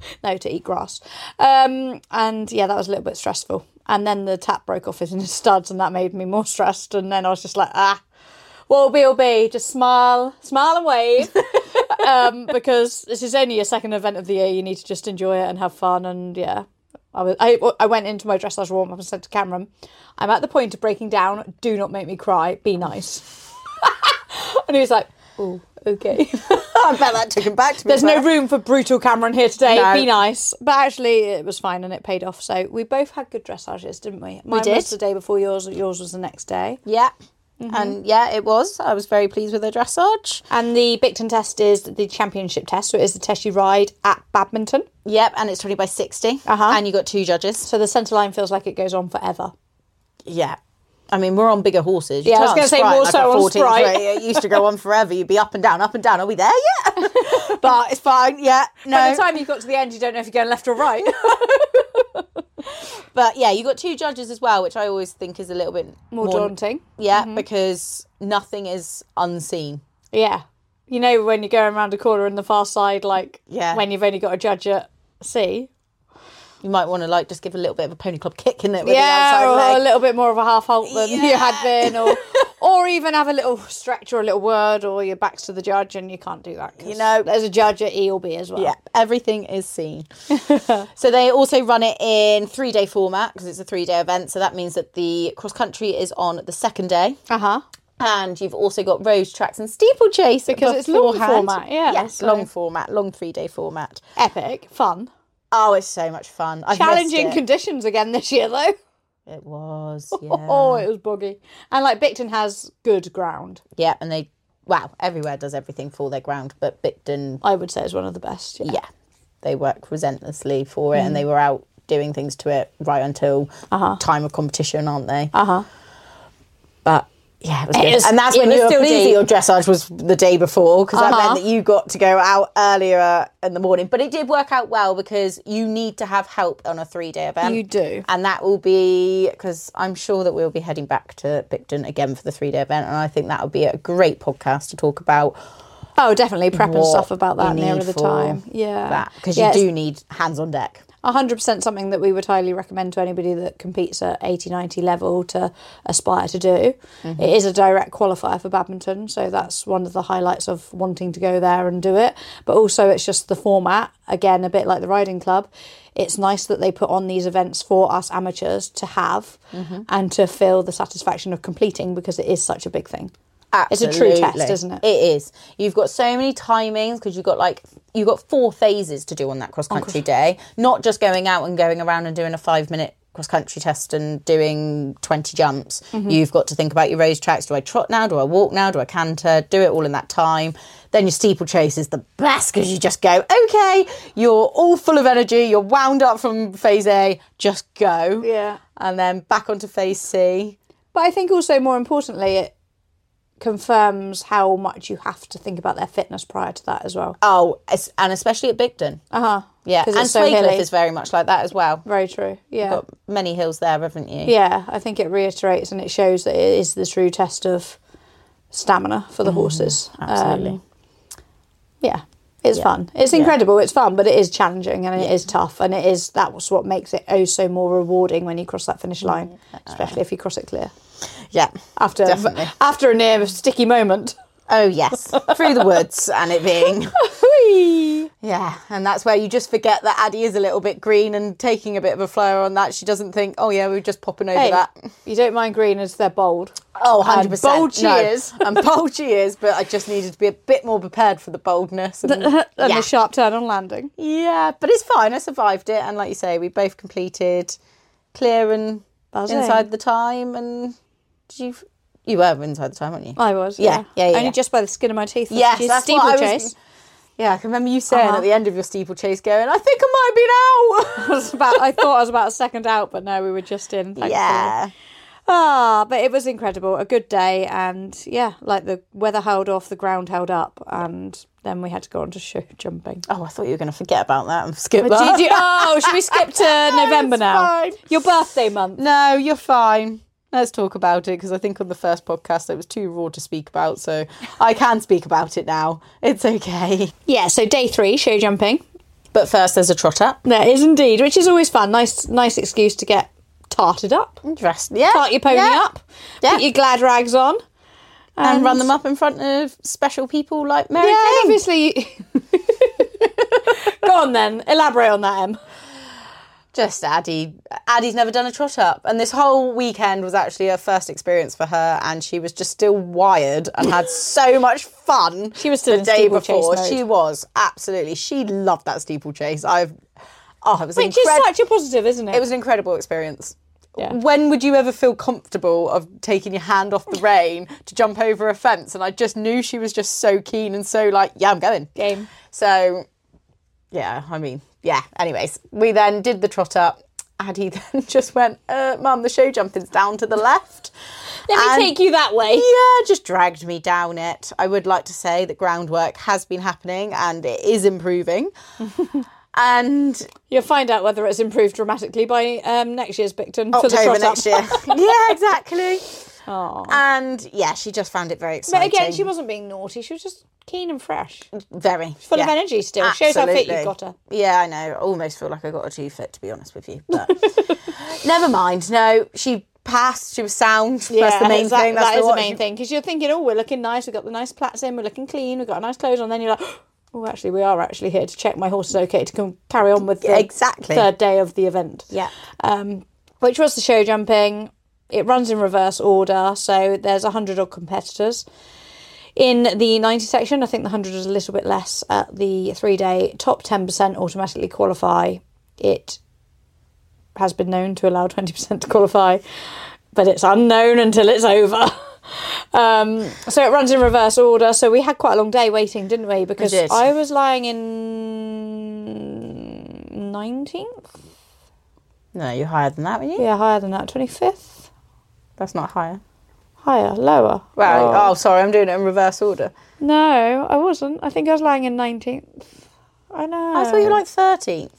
no, to eat grass. Um, and yeah, that was a little bit stressful. And then the tap broke off in his studs, and that made me more stressed. And then I was just like, ah, what'll be, will be. Just smile, smile and wave. um, because this is only a second event of the year. You need to just enjoy it and have fun. And yeah, I, was, I, I went into my dressage warm up and said to Cameron, I'm at the point of breaking down. Do not make me cry. Be nice. and he was like, oh, okay. I bet that took him back to me. There's no room for brutal Cameron here today. No. Be nice. But actually, it was fine and it paid off. So we both had good dressages, didn't we? Mine did. was the day before yours. Yours was the next day. Yeah. And yeah, it was. I was very pleased with the dressage. And the Bicton test is the championship test. So it is the test you ride at badminton. Yep, and it's 20 by 60. Uh-huh. And you got two judges. So the centre line feels like it goes on forever. Yeah. I mean, we're on bigger horses. You Yeah, I was gonna say more like so on 14 Sprite. It used to go on forever. You'd be up and down, up and down. Are we there yet? but it's fine. Yeah. No. By the time you got to the end, you don't know if you're going left or right. but yeah, you got two judges as well, which I always think is a little bit More daunting. Yeah, mm-hmm. because nothing is unseen. Yeah. You know, when you're going around a corner in the far side, like Yeah. when you've only got a judge at C. You might want to like just give a little bit of a pony club kick in it with yeah, the or outside a little bit more of a half halt than you had been, or or even have a little stretch or a little word, or your back's to the judge, and you can't do that. You know- there's a judge at E or B as well. Yeah, everything is seen. so they also run it in three day format because it's a three day event. So that means that the cross country is on the second day. Uh huh. And you've also got road tracks and steeplechase Because it's long format, yeah, Yes, so- long format, long three day format. Epic, fun, Oh, it's so much fun. I've challenging conditions again this year though. it was, yeah. Oh, it was buggy, and like Bicton has good ground. yeah, and they, wow, everywhere does everything for their ground, but Bicton, I would say is one of the best. Yeah. yeah, they work relentlessly for it and they were out doing things to it right until time of competition, aren't they? Uh huh. But yeah, it was good. is- and that's when was you were pleased that your dressage was the day before because that Uh-huh. meant that you got to go out earlier in the morning. But it did work out well because you need to have help on a three day event. You do. And that will be because I'm sure that we'll be heading back to Bicton again for the three day event. And I think that would be a great podcast to talk about Oh, definitely prep and stuff about that nearer the time. Yeah, that because Yeah, you do need hands on deck. 100% something that we would highly recommend to anybody that competes at 80 90 level to aspire to do Mm-hmm. it is a direct qualifier for badminton so that's one of the highlights of wanting to go there and do it but also it's just the format again a bit like the riding club it's nice that they put on these events for us amateurs to have Mm-hmm. and to feel the satisfaction of completing because it is such a big thing It's a true test, isn't it? It is. You've got so many timings because you've got like you've got four phases to do on that cross country day. Not just going out and going around and doing a five minute cross country test and doing twenty jumps. Mm-hmm. You've got to think about your race tracks. Do I trot now? Do I walk now? Do I canter? Do it all in that time. Then your steeplechase is the best because you just go, okay, you're all full of energy, you're wound up from phase A, just go. Yeah. And then back onto phase C. But I think also more importantly, it confirms how much you have to think about their fitness prior to that as well. Oh, and especially at Bicton. Uh huh. Yeah, and so Swalcliffe is very much like that as well. Very true. Yeah. Got many hills there, haven't you? Yeah, I think it reiterates and it shows that it is the true test of stamina for the horses. Mm, absolutely. Um, yeah, it's fun. It's incredible. It's fun, but it is challenging and it is tough, and it is that's what makes it oh so more rewarding when you cross that finish line, especially if you cross it clear Yeah. after Definitely. after a near sticky moment. Oh yes, through the woods and it being. Yeah, and that's where you just forget that Addie is a little bit green and taking a bit of a flare on that. She doesn't think, oh yeah, we're just popping over Hey, that. you don't mind green as they're bold. Oh, And 100%. bold she No, is. and bold she is, but I just needed to be a bit more prepared for the boldness. And, and yeah. the sharp turn on landing. yeah, but it's fine. I survived it. And like you say, we both completed clear and Buzzing. inside the time. And did you, you were inside the time, weren't you? I was. Yeah, yeah, yeah, Only yeah. just by the skin of my teeth. Yes, that's what I was- steeplechase. Yeah, I can remember you saying Uh-huh. at the end of your steeplechase going, I think I might been out. I was about. I thought I was about a second out, but no, we were just in. Thankfully. yeah. Ah, but it was incredible. A good day, and yeah, like the weather held off, the ground held up, and then we had to go on to show jumping. Oh, I thought you were going to forget about that and skip But that. did you? Oh, should we skip to November now? fine. Your birthday month. No, you're fine. Let's talk about it because I think on the first podcast it was too raw to speak about, so I can speak about it now. It's okay. Yeah, so day three, show jumping. But first, there's a trot up. There is indeed, which is always fun. Nice, nice excuse to get tarted up, Dressed, yeah. tart your pony yeah. up, Yeah. put your glad rags on, and run them up in front of special people like Mary Yeah, King. obviously. Go on then, elaborate on that, Em. Just Addie. Addie's never done a trot up, and this whole weekend was actually her first experience for her, and she was just still wired and had so much fun. She was still the day before. mode. She was absolutely. She loved that steeplechase. I've. Oh, it was Which incredible. is such a positive, isn't it? It was an incredible experience. Yeah. When would you ever feel comfortable of taking your hand off the rein to jump over a fence? And I just knew she was just so keen and so like, yeah, I'm going. game. So, yeah, I mean, yeah. Anyways, we then did the trot up. And he then just went, uh, Mum, the show jumping's down to the left. Let me take you that way. Yeah, just dragged me down it. I would like to say that groundwork has been happening and it is improving. and You'll find out whether it's improved dramatically by um, next year's Bicton for the October next year. yeah, exactly. Aw. And yeah, she just found it very exciting. But again, she wasn't being naughty. She was just keen and fresh, very full yeah. of energy. Still shows how fit you've got her. Yeah, I know. I almost feel like I got her too fit, to be honest with you. But never mind. No, she passed. She was sound. Yeah, That's the main exact- thing. That's that the is the main she- thing because you're thinking, oh, we're looking nice. We've got the nice plaits in. We're looking clean. We've got nice clothes on. Then you're like, oh, actually, we are actually here to check my horse is okay to come carry on with the Exactly. third day of the event. Yeah. um, which was the show jumping. It runs in reverse order, so there's a hundred odd competitors. In the 90 section, I think the 100 is a little bit less. At the three day, top 10% automatically qualify. It has been known to allow 20% to qualify, but it's unknown until it's over. Um, so it runs in reverse order. So we had quite a long day waiting, didn't we? Because did. I was lying in 19th. No, you're higher than that, were you? Yeah, higher than that. 25th. That's not higher. Higher, lower. Well, Oh. oh. sorry, I'm doing it in reverse order. No, I wasn't. I think I was lying in 19th. I know. I thought you were like 13th.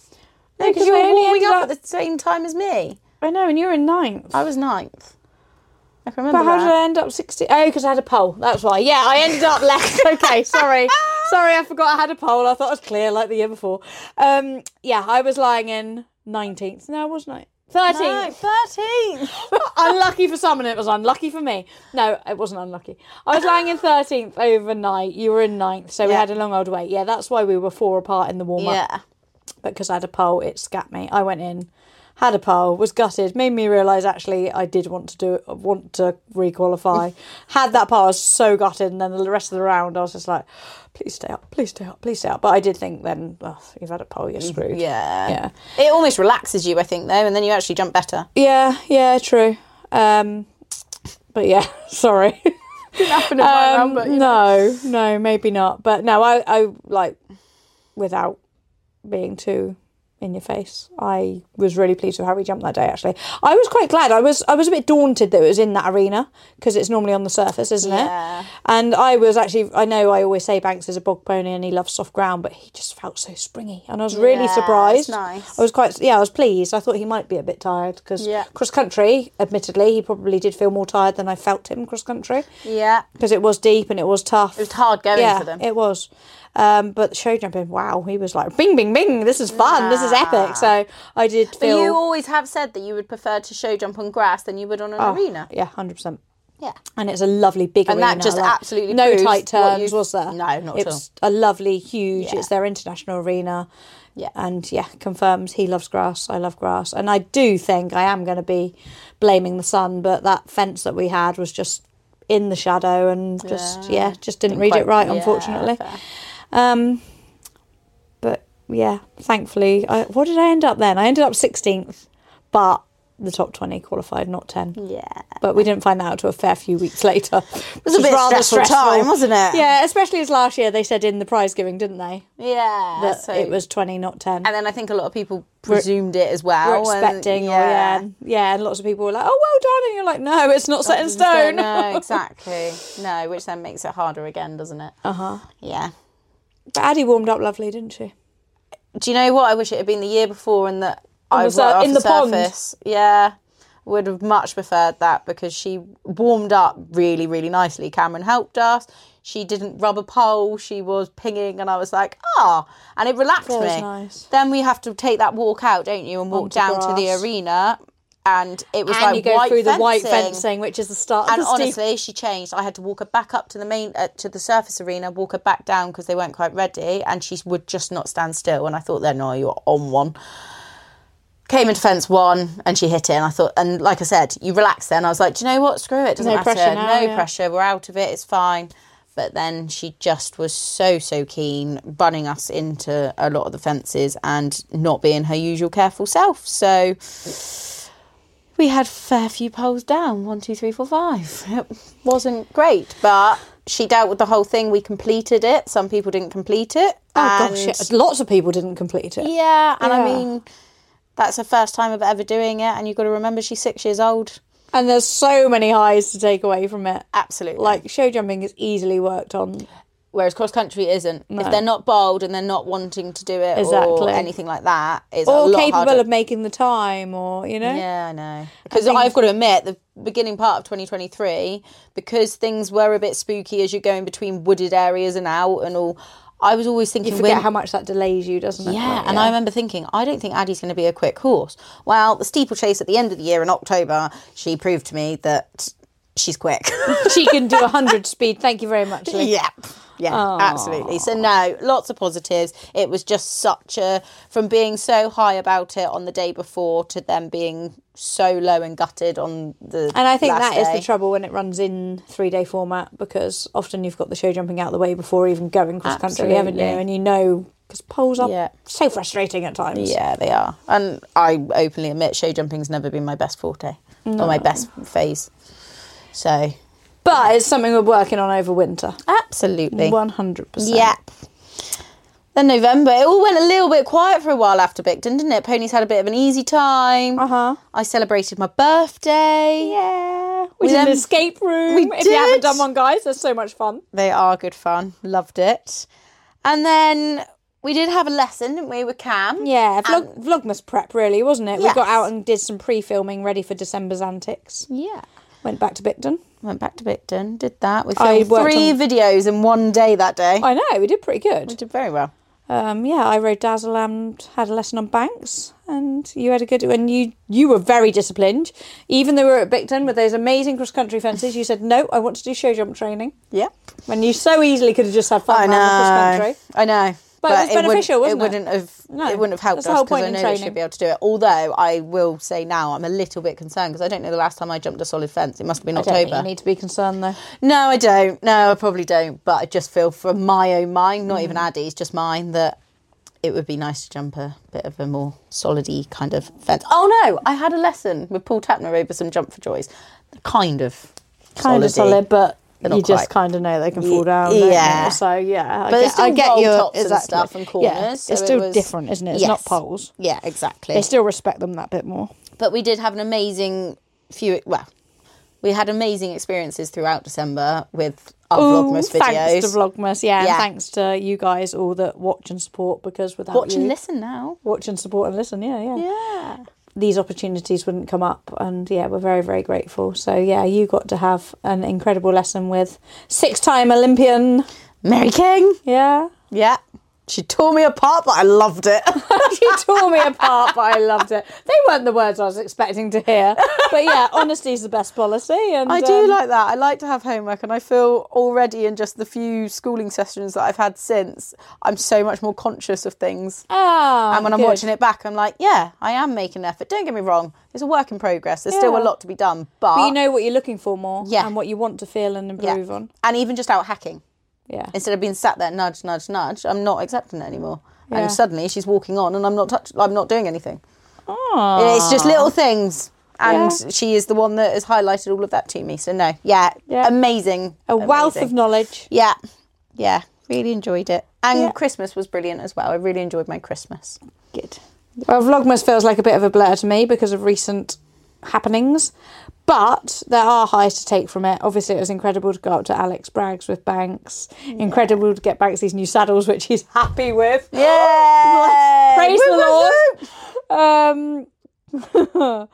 No, because you were warming up at the same time as me. I know, and you were in ninth. I was ninth. I can remember But how that. did I end up 60? Oh, because I had a pole. That's why. Yeah, I ended up left. okay, sorry. Sorry, I forgot I had a pole. I thought it was clear like the year before. Um, yeah, I was lying in 19th. No, wasn't I? 13th. No, 13th. unlucky for some and it was unlucky for me. No, it wasn't unlucky. I was lying in 13th overnight. You were in 9th, so we had a long old wait. Yeah, that's why we were four apart in the warm up. yeah. But because I had a pole, it scat me. I went in, had a pole, was gutted, made me realise actually I did want to do it, want to requalify. had that pole, I was so gutted, and then the rest of the round I was just like, please stay up, please stay up, please stay up. But I did think then, oh, you've had a pole, you're screwed. Yeah. Yeah. It almost relaxes you, I think, though, and then you actually jump better. Yeah, yeah, true. Um, but yeah, sorry. Happen in Um, round, but, you know. no, no, maybe not. But no, I, I like without being too in your face. I was really pleased with how we jumped that day. Actually, I was quite glad. I was I was a bit daunted that it was in that arena because it's normally on the surface, isn't Yeah. it? And I was actually. I know I always say Banks is a bog pony and he loves soft ground, but he just felt so springy, and I was really Yeah, surprised. nice. I was quite. Yeah, I was pleased. I thought he might be a bit tired because Yeah. cross country. Admittedly, he probably did feel more tired than I felt him cross country Yeah. because it was deep and it was tough. It was hard going yeah, for them. it was. Um, but show jumping, wow, he was like, bing, bing, bing. This is fun. This is epic. So I did But feel. you always have said that you would prefer to show jump on grass than you would on an Oh, arena. Yeah, hundred percent. Yeah. And it's a lovely big And arena. that just like, absolutely no tight turns was there? No, not at it's a lovely, huge. Yeah. It's their international arena. Yeah. And yeah, confirms he loves grass. I love grass, and I do think I am going to be blaming the sun, but that fence that we had was just in the shadow and just yeah, just didn't, read quite- it right, yeah, unfortunately. fair. Um, but yeah, thankfully, I, what did I end up then? I ended up 16th, but the top 20 qualified, not 10. Yeah. But we didn't find that out till a fair few weeks later. It was a bit stressful time, wasn't it? Yeah, especially as last year they said in the prize giving, didn't they? Yeah. That so- it was 20, not 10. And then I think a lot of people presumed it as well. We're and- expecting, or yeah, yeah, and lots of people were like, "Oh, well done," and you're like, "No, it's not set in stone." No, exactly. No, which then makes it harder again, doesn't it? Uh huh. Yeah. But Addie warmed up lovely, didn't she? Do you know what? I wish it had been the year before and that I was in the, the pond. surface. Yeah. Would have much preferred that because she warmed up really, really nicely. Cameron helped us. She didn't rub a pole. She was pinging, and I was like, ah, and it relaxed Feels me. nice. Then we have to take that walk out, don't you, and walk Onto down to the arena, and it was And like you go white through the fencing. white fencing, which is the start And of the honestly, she changed. I had to walk her back up to the main, uh, to the surface arena, walk her back down because they weren't quite ready, and she would just not stand still. And I thought, then, no, you're on one. Came into fence one, and she hit it. And I thought, and like I said, you relax. Then I was like, do you know what? Screw it. Doesn't No matter. pressure now, no yeah. pressure. We're out of it. It's fine. But then she just was so so keen, running us into a lot of the fences and not being her usual careful self. So we had a fair few poles down. One two three four five. It wasn't great but she dealt with the whole thing. We completed it. Some people didn't complete it. Oh gosh, yeah. lots of people didn't complete it. yeah and i mean that's her first time of ever doing it and you've got to remember she's six years old. And there's so many highs to take away from it. absolutely. Like show jumping is easily worked on. Whereas cross country isn't if they're not bold and they're not wanting to do it or anything like that it's a Or capable harder. of making the time, or you know. Yeah, I know. Because I've got to admit, the beginning part of 2023, because things were a bit spooky as you're going between wooded areas and out and all, I was always thinking, You forget when- how much that delays you, doesn't it? yeah, Like, and I remember thinking, I don't think Addie's going to be a quick horse. Well, the steeplechase at the end of the year in October, she proved to me that she's quick. she can do a hundred speed. Thank you very much, Lee. Yeah. Yeah, absolutely. So no, lots of positives. It was just such a from being so high about it on the day before to them being so low and gutted on the And I think that is day. the trouble when it runs in three day format because often you've got the show jumping out the way before even going cross country, haven't you? And you know, because poles are Yeah. so frustrating at times. Yeah, they are. And I openly admit show jumping's never been my best forte or my best phase. So, But it's something we're working on over winter. absolutely. 100%. Yep. Then November, it all went a little bit quiet for a while after Bicton, didn't it? Ponies had a bit of an easy time. Uh huh. I celebrated my birthday. Yeah. We, did an escape room. we if you haven't done one, guys, they're so much fun. They are good fun. Loved it. And then we did have a lesson, didn't we, with Cam? Yeah, vlog, Vlogmas prep, really, wasn't it? We got out and did some pre filming ready for December's antics. Yeah. Went back to Bicton. Went back to Bicton, did that. We filmed three on- videos in one day that day. I know, we did pretty good. We did very well. Um, yeah, I rode Dazzle and had a lesson on banks, and you had a good. And you you were very disciplined, even though we were at Bicton with those amazing cross country fences. You said no, I want to do show jump training. Yeah, When you so easily could have just had fun I the cross country. I know. But it was wouldn't- beneficial, wasn't it? it? wouldn't have. No, it wouldn't have helped us because I know they should be able to do it. Although I will say now, I'm a little bit concerned because I don't know the last time I jumped a solid fence. It must have been I October. you need to be concerned though. No, I don't. No, I probably don't. But I just feel from my own mind, not even Mm. Addie's, just mine, that it would be nice to jump a bit of a more solidy kind of fence. Oh no, I had a lesson with Paul Tapner over some jump for joys. Kind of. Kind of solid, but But you just kind of know they can fall down. yeah. So yeah, I But get, I still get your tops and exactly. stuff and Yeah, corners, so it's it still was- different, isn't it? It's not poles. Yeah, exactly. They still respect them that bit more. But we did have an amazing few. Well, we had amazing experiences throughout December with our Vlogmas videos. Thanks to Vlogmas, yeah, Yeah. and thanks to you guys all that watch and support because without Watch you, and listen now. watch and support and listen, yeah, yeah, Yeah. These opportunities wouldn't come up, and yeah, we're very, very grateful. So yeah, you got to have an incredible lesson with six-time Olympian. Mary King. Yeah, Yeah. She tore me apart, but I loved it. she tore me apart, but I loved it. They weren't the words I was expecting to hear, but yeah, honesty is the best policy, and I do um, like that. I like to have homework, and I feel already in just the few schooling sessions that I've had since, I'm so much more conscious of things. Ah, and when I'm good. watching it back, I'm like, yeah, I am making an effort. Don't get me wrong, it's a work in progress. There's still a lot to be done, but, but you know what you're looking for more, Yeah. and what you want to feel and yeah. improve on. and even just out hacking. Yeah, instead of being sat there nudge nudge nudge i'm not accepting it anymore Yeah. and suddenly she's walking on and i'm not touch i'm not doing anything Ah. it's just little things and Yeah. she is the one that has highlighted all of that to me. So no, yeah, Yeah. amazing, A wealth amazing. of knowledge. yeah, yeah, really enjoyed it, and Yeah. Christmas was brilliant as well. I really enjoyed my Christmas. Good. Well, Vlogmas feels like a bit of a blur to me because of recent happenings, but there are highs to take from it. Obviously, it was incredible to go up to Alex Bragg's with Banks. Incredible to get Banks these new saddles, which he's happy with. Yeah, Praise the Lord. Um,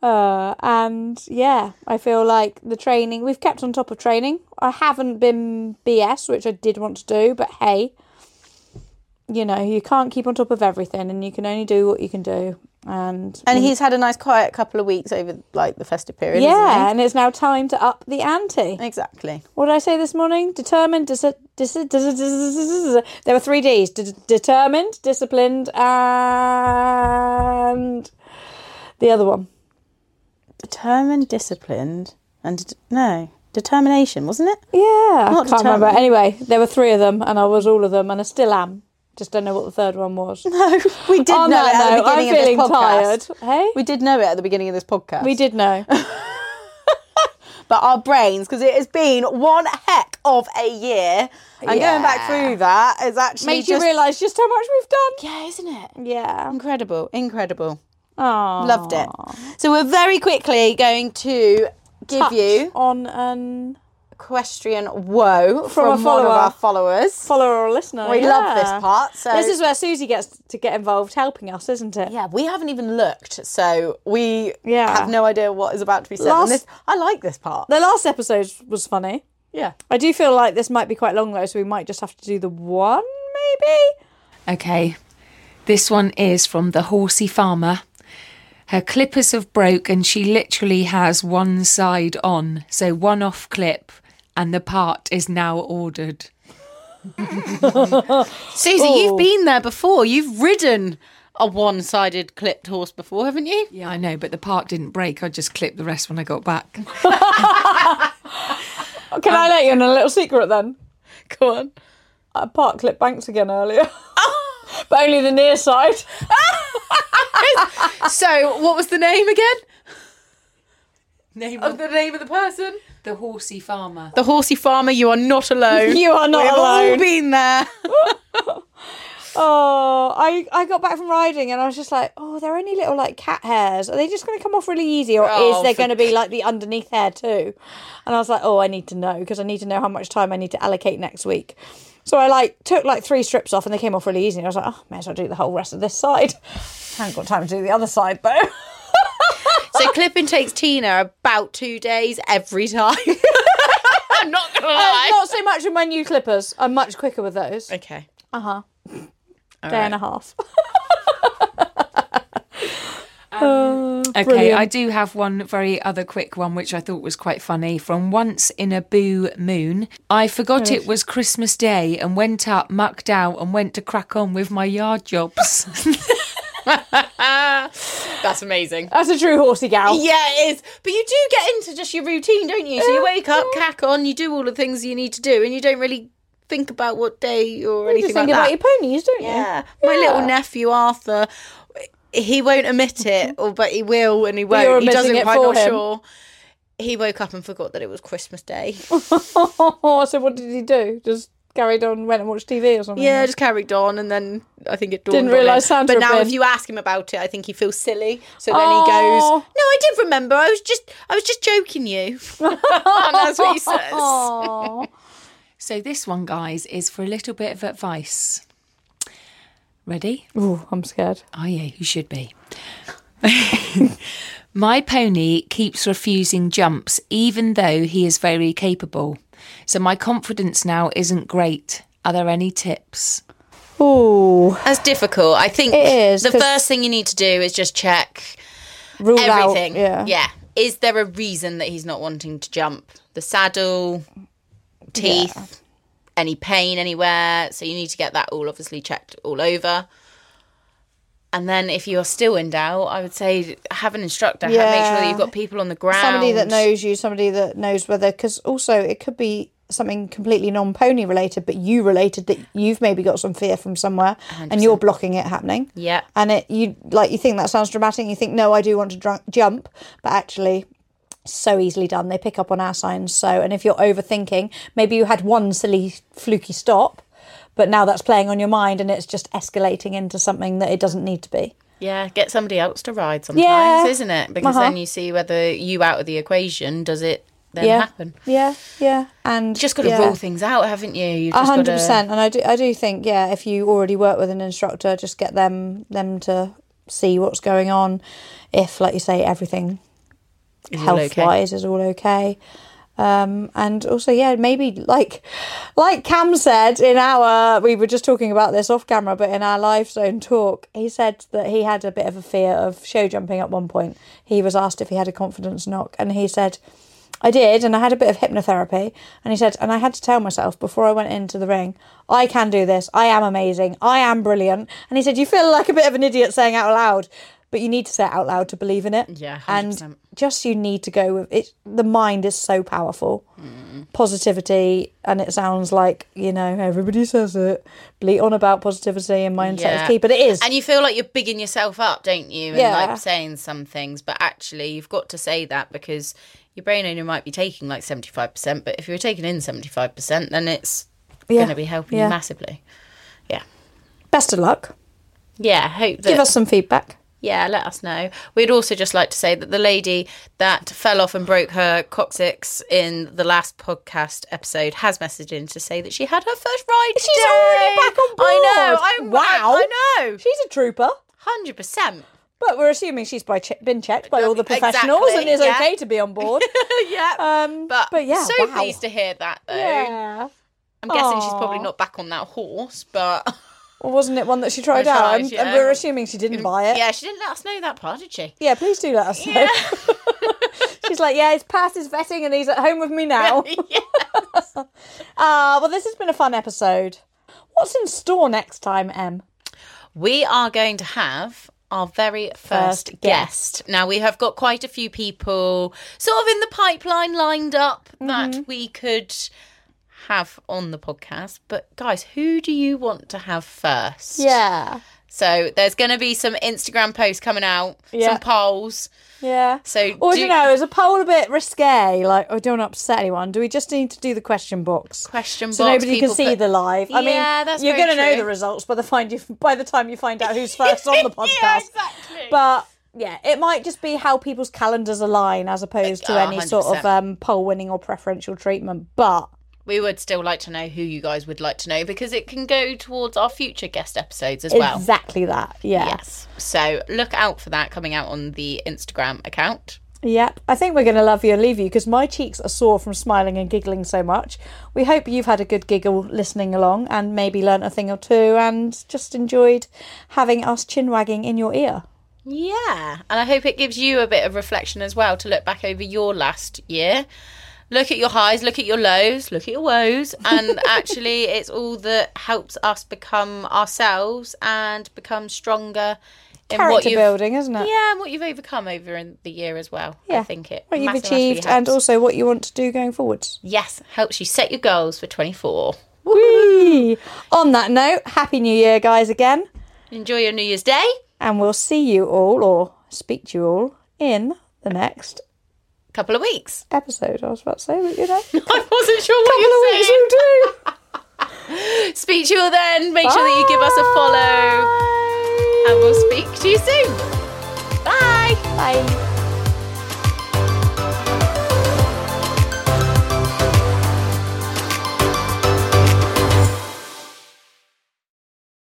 uh, and yeah, I feel like the training we've kept on top of training. I haven't been BS, which I did want to do, but hey, you know, you can't keep on top of everything, and you can only do what you can do. And And he's had a nice quiet couple of weeks over like the festive period. yeah, and it's now time to up the ante. exactly. What did I say this morning? Determined, dis- dis- dis- dis- dis- there were three D's: D- determined, disciplined, and the other one. Determined, disciplined, and no determination, wasn't it? Yeah, I can't remember. Anyway, there were three of them, and I was all of them, and I still am. Just don't know what the third one was. No, we did oh, On know that it at the beginning I'm of this feeling podcast. tired. Hey, We did know it at the beginning of this podcast. we did know. but our brains, because it has been one heck of a year, and going back Yeah. through that is actually Makes you realise just how much we've done. yeah, isn't it? Yeah. Incredible, incredible. Oh, Loved it. So we're very quickly going to give you on an equestrian woe from, a one of our followers. follower or listener. We yeah. love this part. So This is where Susie gets to get involved, helping us, isn't it? yeah, we haven't even looked, so we Yeah. have no idea what is about to be said. Last- this, I like this part. The last episode was funny. Yeah. I do feel like this might be quite long though, so we might just have to do the one, maybe. Okay, this one is from the horsey farmer. Her clippers have broke and she literally has one side on, so one off clip, and the part is now ordered. Susie, Oh. you've been there before. You've ridden a one-sided clipped horse before, haven't you? Yeah, I know, but the part didn't break. I just clipped the rest when I got back. Can I um, let you in a little secret then? Go on. I part clip Banks again earlier. but only the near side. So, what was the name again? Name Of the name of the person? The horsey farmer. The horsey farmer. You are not alone. You are not We've all been there. Oh, I, I got back from riding and I was just like, oh, they're only little like cat hairs. Are they just going to come off really easy or Oh, is there for- going to be like the underneath hair too? And I was like, oh, I need to know because I need to know how much time I need to allocate next week. So I like took like three strips off and they came off really easy. And I was like, oh, may as well do the whole rest of this side. haven't got time to do the other side though. So, clipping takes Tina about two days every time. I'm not gonna Uh, lie. not so much with my new clippers. I'm much quicker with those. Okay. Uh huh. Day and a half. Okay, Brilliant. I do have one very other quick one which I thought was quite funny. From Once in a Boo Moon. I forgot it was Christmas Day and went up, mucked out, and went to crack on with my yard jobs. That's amazing. That's a true horsey gal. Yeah, it is. But you do get into just your routine, don't you? So you uh, wake up, cack on, you do all the things you need to do, and you don't really think about what day or You anything just think like about that. your ponies, don't you? Yeah. My Yeah. little nephew Arthur, he won't admit it, or but he will and he But you're won't. He admitting doesn't it quite for not him. sure. He woke up and forgot that it was Christmas Day. So what did he do? Just carried on, went and watched TV or something? yeah, just carried on, and then I think it dawned Didn't on him. realise Santa But now, been- if you ask him about it, I think he feels silly. So then he goes. "No, I did remember. I was just, I was just joking you." and that's what he says. So this one, guys, is for a little bit of advice. Ready? Oh, I'm scared. Oh, yeah, you should be. My pony keeps refusing jumps, even though he is very capable. So my confidence now isn't great. Are there any tips? Oh, That's difficult. I think it is, the first thing you need to do is just check rule everything. out. Yeah. Is there a reason that he's not wanting to jump? The saddle, teeth, any pain anywhere? So you need to get that all obviously checked all over. And then if you're still in doubt, I would say have an instructor. Have, make sure that you've got people on the ground. Somebody that knows you, somebody that knows whether, because also it could be something completely non-pony related, but you related that you've maybe got some fear from somewhere, and you're blocking it happening. Yeah. and it you like you think that sounds dramatic. And you think no, I do want to drunk, jump, but actually. So easily done. They pick up on our signs. So, and if you're overthinking, maybe you had one silly fluky stop, but now that's playing on your mind and it's just escalating into something that it doesn't need to be. Yeah, get somebody else to ride sometimes, Yeah. isn't it? Because Uh-huh. then you see whether you out of the equation, does it then yeah, happen? yeah, yeah. And You just got to yeah. rule things out, haven't you? You A hundred percent. and I do, I do think, yeah, if you already work with an instructor, just get them, them to see what's going on. If, like you say, everything Is all health okay? wise is all okay. Um, and also, yeah, maybe like, like Cam said in our, we were just talking about this off camera, but in our live zone talk, he said that he had a bit of a fear of show jumping at one point. He was asked if he had a confidence knock, and he said, I did, and I had a bit of hypnotherapy. And he said, and I had to tell myself before I went into the ring, I can do this. I am amazing. I am brilliant. And he said, you feel like a bit of an idiot saying out loud, but you need to say it out loud to believe in it. Yeah, 100%. and just you need to go with it. The mind is so powerful. Mm. Positivity, and it sounds like you know everybody says it. Bleat on about positivity and mindset Yeah. is key, but it is. And you feel like you're bigging yourself up, don't you? And Yeah. like saying some things, but actually you've got to say that because your brain only might be taking like 75%, but if you're taking in 75%, then it's Yeah. going to be helping Yeah. you massively. Yeah. Best of luck. Yeah, hope that Give us some feedback. Yeah, let us know. We'd also just like to say that the lady that fell off and broke her coccyx in the last podcast episode has messaged in to say that she had her first ride. She's today. already back on board. I know. I'm, Wow. I, I know. She's a trooper. Hundred percent. But we're assuming she's by che- been checked by all the Exactly, professionals and is yeah. okay to be on board. Yeah. Um, but, but yeah, so wow. pleased to hear that though. yeah. I'm guessing she's probably not back on that horse, but Or wasn't it one that she tried I out? tried, and, and we're assuming she didn't buy it. yeah, she didn't let us know that part, did she? Yeah, please do let us know. She's like, yeah, he's passed his vetting and he's at home with me now. yeah. Ah, well, this has been a fun episode. What's in store next time, Em? we are going to have our very first, First guest. Now we have got quite a few people sort of in the pipeline lined up Mm-hmm. that we could have on the podcast. But guys, who do you want to have first? Yeah, So there's going to be some Instagram posts coming out, Yeah. some polls. yeah. So Or do you know, is a poll a bit risque? Like, I don't want to upset anyone. Do we just need to do the question box? Question so box, So nobody can see put- the live. I mean, Yeah, that's you're going to know the results by the find you by the time you find out who's first on the podcast. Yeah, exactly. But yeah, it might just be how people's calendars align as opposed to Oh, any sort of um, poll winning or preferential treatment. But we would still like to know who you guys would like to know because it can go towards our future guest episodes as well. exactly that. Yeah. Yes. So look out for that coming out on the Instagram account. Yep. I think we're going to love you and leave you because my cheeks are sore from smiling and giggling so much. We hope you've had a good giggle listening along and maybe learnt a thing or two and just enjoyed having us chin wagging in your ear. Yeah. And I hope it gives you a bit of reflection as well to look back over your last year. Look at your highs, look at your lows, look at your woes. And actually, it's all that helps us become ourselves and become stronger in what Character you've building, isn't it? Yeah, and what you've overcome over in the year as well. Yeah, I think it What you've achieved and also what you want to do going forwards. yes, helps you set your goals for 24. Whee! On that note, Happy New Year, guys, again. Enjoy your New Year's Day. And we'll see you all or speak to you all in the next Couple of weeks. episode. I was about to say, but you know. I wasn't sure what Couple of you weeks were will do. Speak to you all then. Make sure that you give us a follow. And we'll speak to you soon. Bye. Bye.